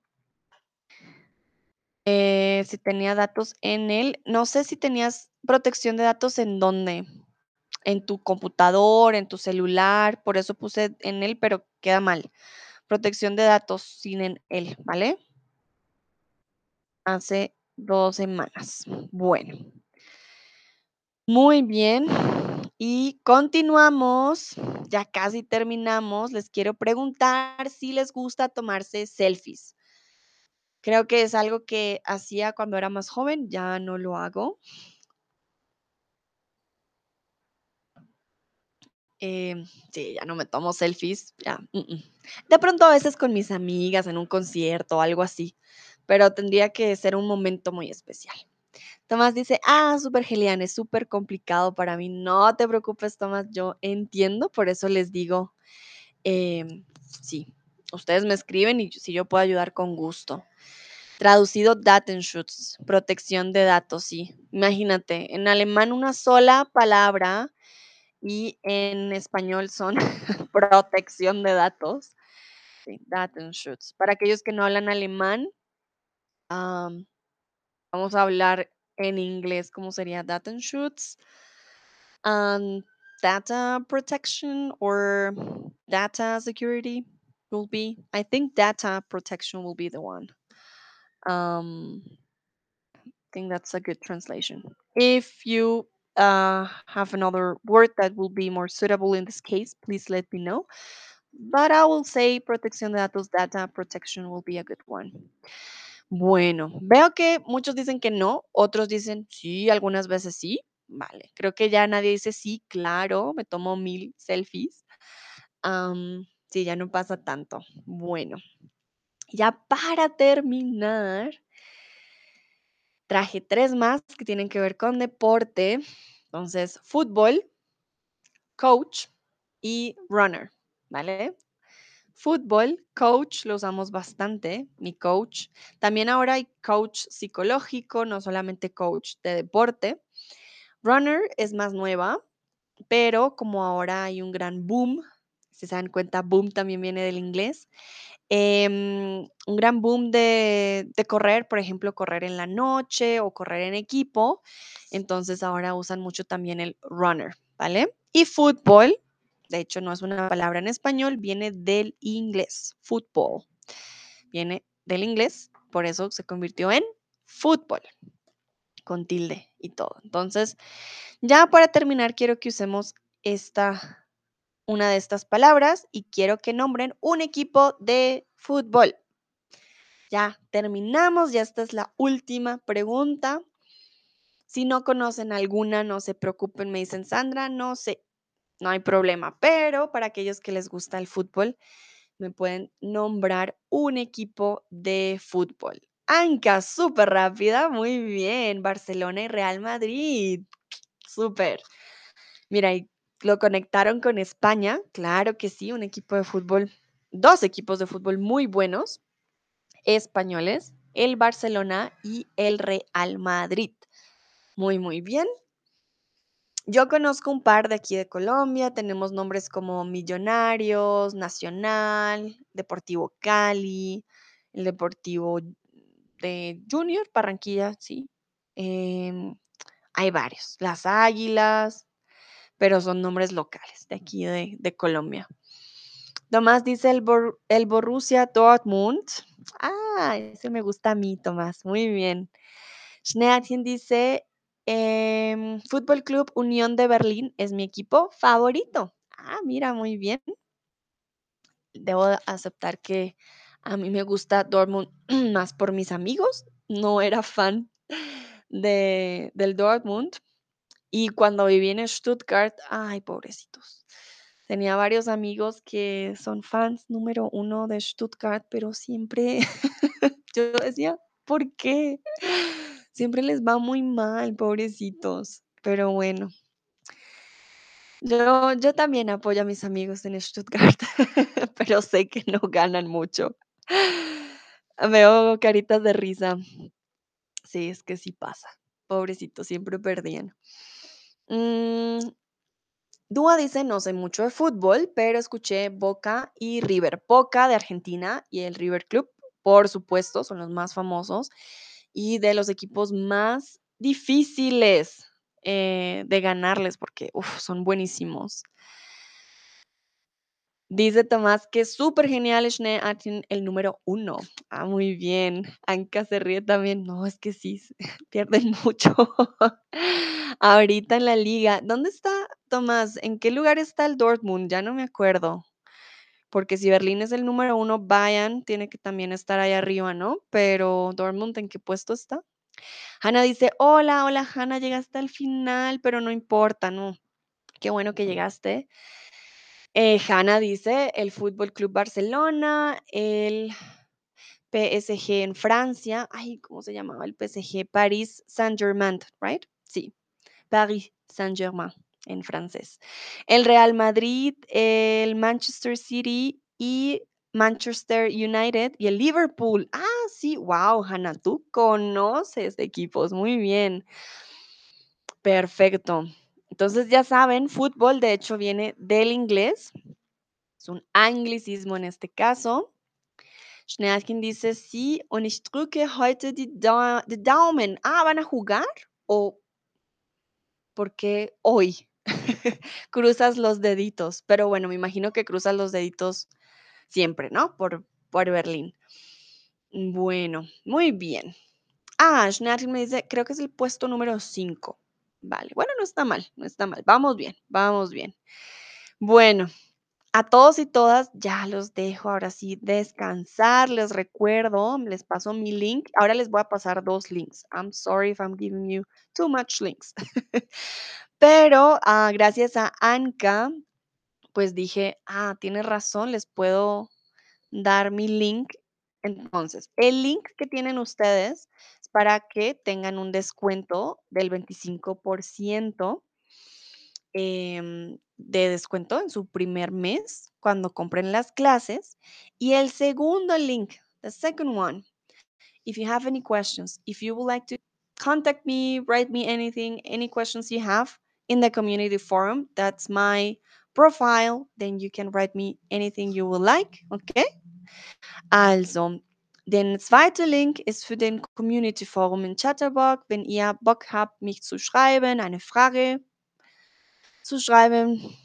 Eh, si tenía datos en él, no sé si tenías protección de datos en dónde, en tu computador, en tu celular, por eso puse en él, pero queda mal. Protección de datos sin en él, ¿vale? Hace dos semanas. Bueno. Muy bien. Y continuamos. Ya casi terminamos. Les quiero preguntar si les gusta tomarse selfies. Creo que es algo que hacía cuando era más joven, ya no lo hago. Em, sí, ya no me tomo selfies, ya. mm, mm. De pronto a veces con mis amigas en un concierto o algo así, pero tendría que ser un momento muy especial. Tomás dice, ah, súper Gelian, es súper complicado para mí. No te preocupes, Tomás, yo entiendo, por eso les digo, em, sí, ustedes me escriben y si yo puedo ayudar con gusto. Traducido Datenschutz, protección de datos, sí. Imagínate, en alemán una sola palabra y en español son protección de datos. Sí, Datenschutz. Para aquellos que no hablan alemán, am, vamos a hablar en inglés, ¿cómo sería Datenschutz? Um, data protection or data security will be, I think data protection will be the one. Um, I think that's a good translation. If you uh, have another word that will be more suitable in this case, please let me know. But I will say protección de datos, data protection will be a good one. Bueno, veo que muchos dicen que no, otros dicen sí, algunas veces sí. Vale, creo que ya nadie dice sí, claro, me tomo mil selfies. Sí, ya no pasa tanto. Bueno, ya para terminar, Traje tres más que tienen que ver con deporte. Entonces, fútbol, coach y runner, ¿vale? Fútbol, coach, lo usamos bastante, mi coach. También ahora hay coach psicológico, no solamente coach de deporte. Runner es más nueva, pero como ahora hay un gran boom, si se dan cuenta, boom también viene del inglés, em, un gran boom de, de correr, por ejemplo, correr en la noche o correr en equipo, entonces ahora usan mucho también el runner, ¿vale? Y fútbol, de hecho no es una palabra en español, viene del inglés, fútbol, viene del inglés, por eso se convirtió en fútbol, con tilde y todo. Entonces, ya para terminar, quiero que usemos esta, una de estas palabras y quiero que nombren un equipo de fútbol. Ya terminamos, ya esta es la última pregunta. Si no conocen alguna, no se preocupen, me dicen, Sandra, no sé, no hay problema, pero para aquellos que les gusta el fútbol, me pueden nombrar un equipo de fútbol. Anca, súper rápida, muy bien, Barcelona y Real Madrid, súper. Mira, lo conectaron con España, claro que sí, un equipo de fútbol, dos equipos de fútbol muy buenos, españoles, el Barcelona y el Real Madrid. Muy, muy bien. Yo conozco un par de aquí de Colombia, tenemos nombres como Millonarios, Nacional, Deportivo Cali, el Deportivo de Junior, Barranquilla, sí. Em, hay varios, las Águilas, pero son nombres locales de aquí de, Colombia. Tomás dice el, Bor- Borussia Dortmund. Ah, ese me gusta a mí, Tomás. Muy bien. Schneatien dice, em, Fútbol Club Unión de Berlín es mi equipo favorito. Ah, mira, muy bien. Debo de aceptar que a mí me gusta Dortmund más por mis amigos. No era fan de, del Dortmund. Y cuando viví en Stuttgart, ay, pobrecitos. Tenía varios amigos que son fans número uno de Stuttgart, pero siempre yo decía, ¿por qué? Siempre les va muy mal, pobrecitos. Pero bueno, yo, yo también apoyo a mis amigos en Stuttgart, pero sé que no ganan mucho. Veo caritas de risa. Sí, es que sí pasa. Pobrecitos, siempre perdían. Mm, Dúa dice, no sé mucho de fútbol, pero escuché Boca y River. Boca de Argentina y el River Club, por supuesto, son los más famosos y de los equipos más difíciles eh, de ganarles porque son buenísimos. Dice Tomás que es súper genial Schnee el número uno. Ah, muy bien. Anka se ríe también. No, es que sí, pierden mucho. Ahorita en la liga. ¿Dónde está Tomás? ¿En qué lugar está el Dortmund? Ya no me acuerdo. Porque si Berlín es el número uno, Bayern tiene que también estar ahí arriba, ¿no? Pero Dortmund, ¿en qué puesto está? Hanna dice, hola, hola, Hanna, llegaste al final, pero no importa, ¿no? Qué bueno que llegaste. Eh, Hanna dice el Fútbol Club Barcelona, el PSG en Francia. Ay, ¿cómo se llamaba el PSG? Paris Saint-Germain, ¿right? Sí, Paris Saint-Germain en francés. El Real Madrid, el Manchester City y Manchester United y el Liverpool. Ah, sí, wow, Hanna, tú conoces equipos, muy bien. Perfecto. Entonces ya saben, fútbol de hecho viene del inglés. Es un anglicismo en este caso. Schneerkin dice, sí, und ich drücke heute die, Da- die Daumen. Ah, ¿van a jugar? ¿O por qué hoy? Cruzas los deditos. Pero bueno, me imagino que cruzas los deditos siempre, ¿no? Por, por Berlín. Bueno, muy bien. Ah, Schneerkin me dice, creo que es el puesto número 5. Vale, bueno, no está mal, no está mal. Vamos bien, vamos bien. Bueno, a todos y todas ya los dejo ahora sí descansar. Les recuerdo, les paso mi link. Ahora les voy a pasar dos links. I'm sorry if I'm giving you too much links. Pero ah, gracias a Anka, pues dije, ah, tiene razón, les puedo dar mi link Entonces, el link que tienen ustedes es para que tengan un descuento del 25% em, de descuento en su primer mes cuando compren las clases. Y el segundo link, the second one, if you have any questions, if you would like to contact me, write me anything, any questions you have in the community forum, that's my profile, then you can write me anything you would like, okay? Also, den zweiten Link ist für den Community Forum in Chatterbox. Wenn ihr Bock habt, mich zu schreiben, eine Frage zu schreiben,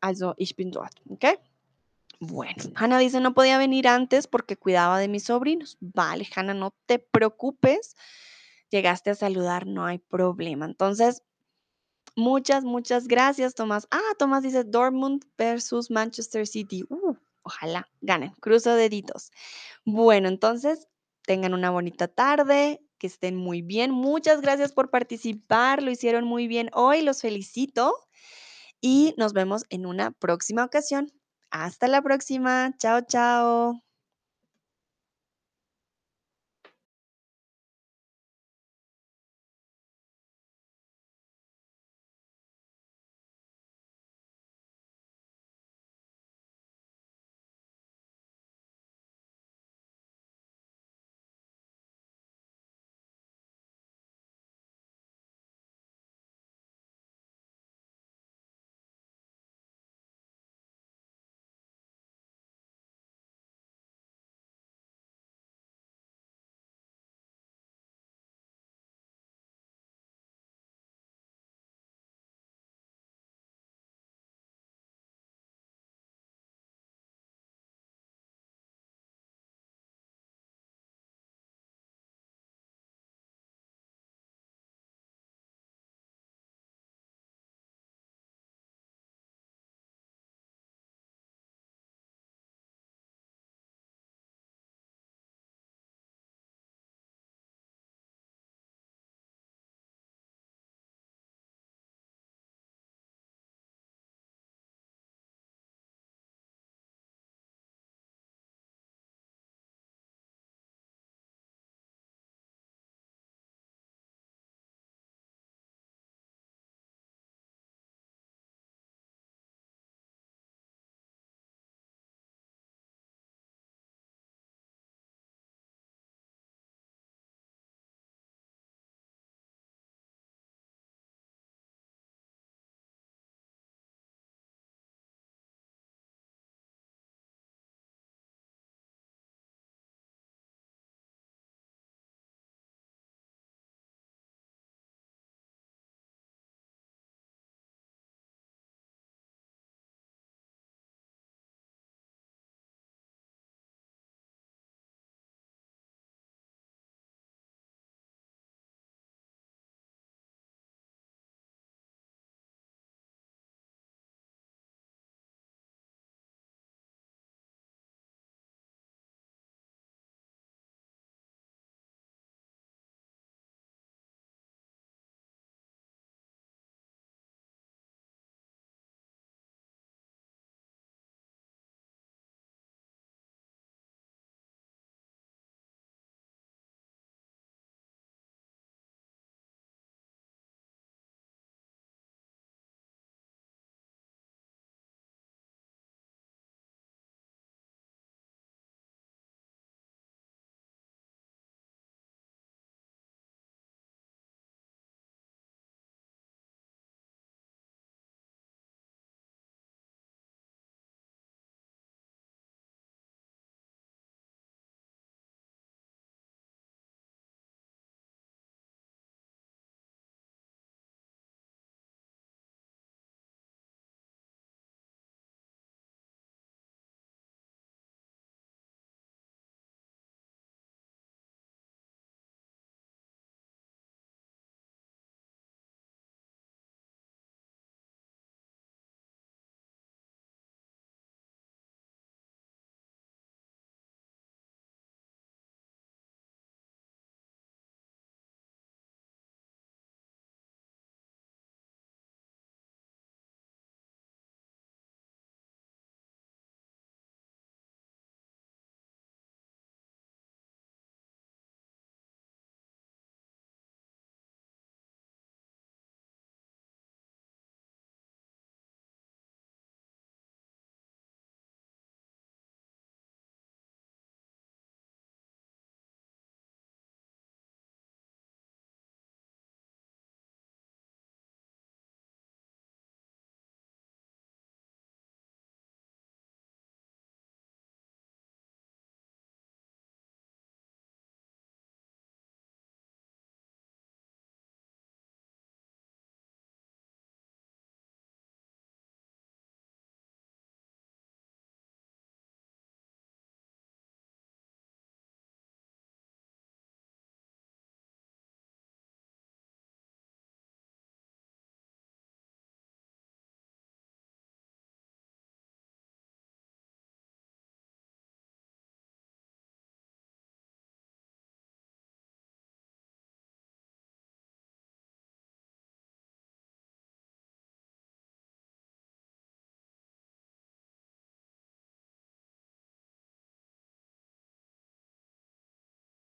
also ich bin dort, ¿ok? Bueno, Hannah dice, no podía venir antes porque cuidaba de mis sobrinos. Vale, Hannah, no te preocupes. Llegaste a saludar, no hay problema. Entonces, muchas, muchas gracias, Tomás. Ah, Tomás dice Dortmund versus Manchester City. Uh, ojalá ganen, cruzo deditos. Bueno, entonces, tengan una bonita tarde, que estén muy bien. Muchas gracias por participar, lo hicieron muy bien hoy, los felicito y nos vemos en una próxima ocasión. Hasta la próxima. Chao, chao.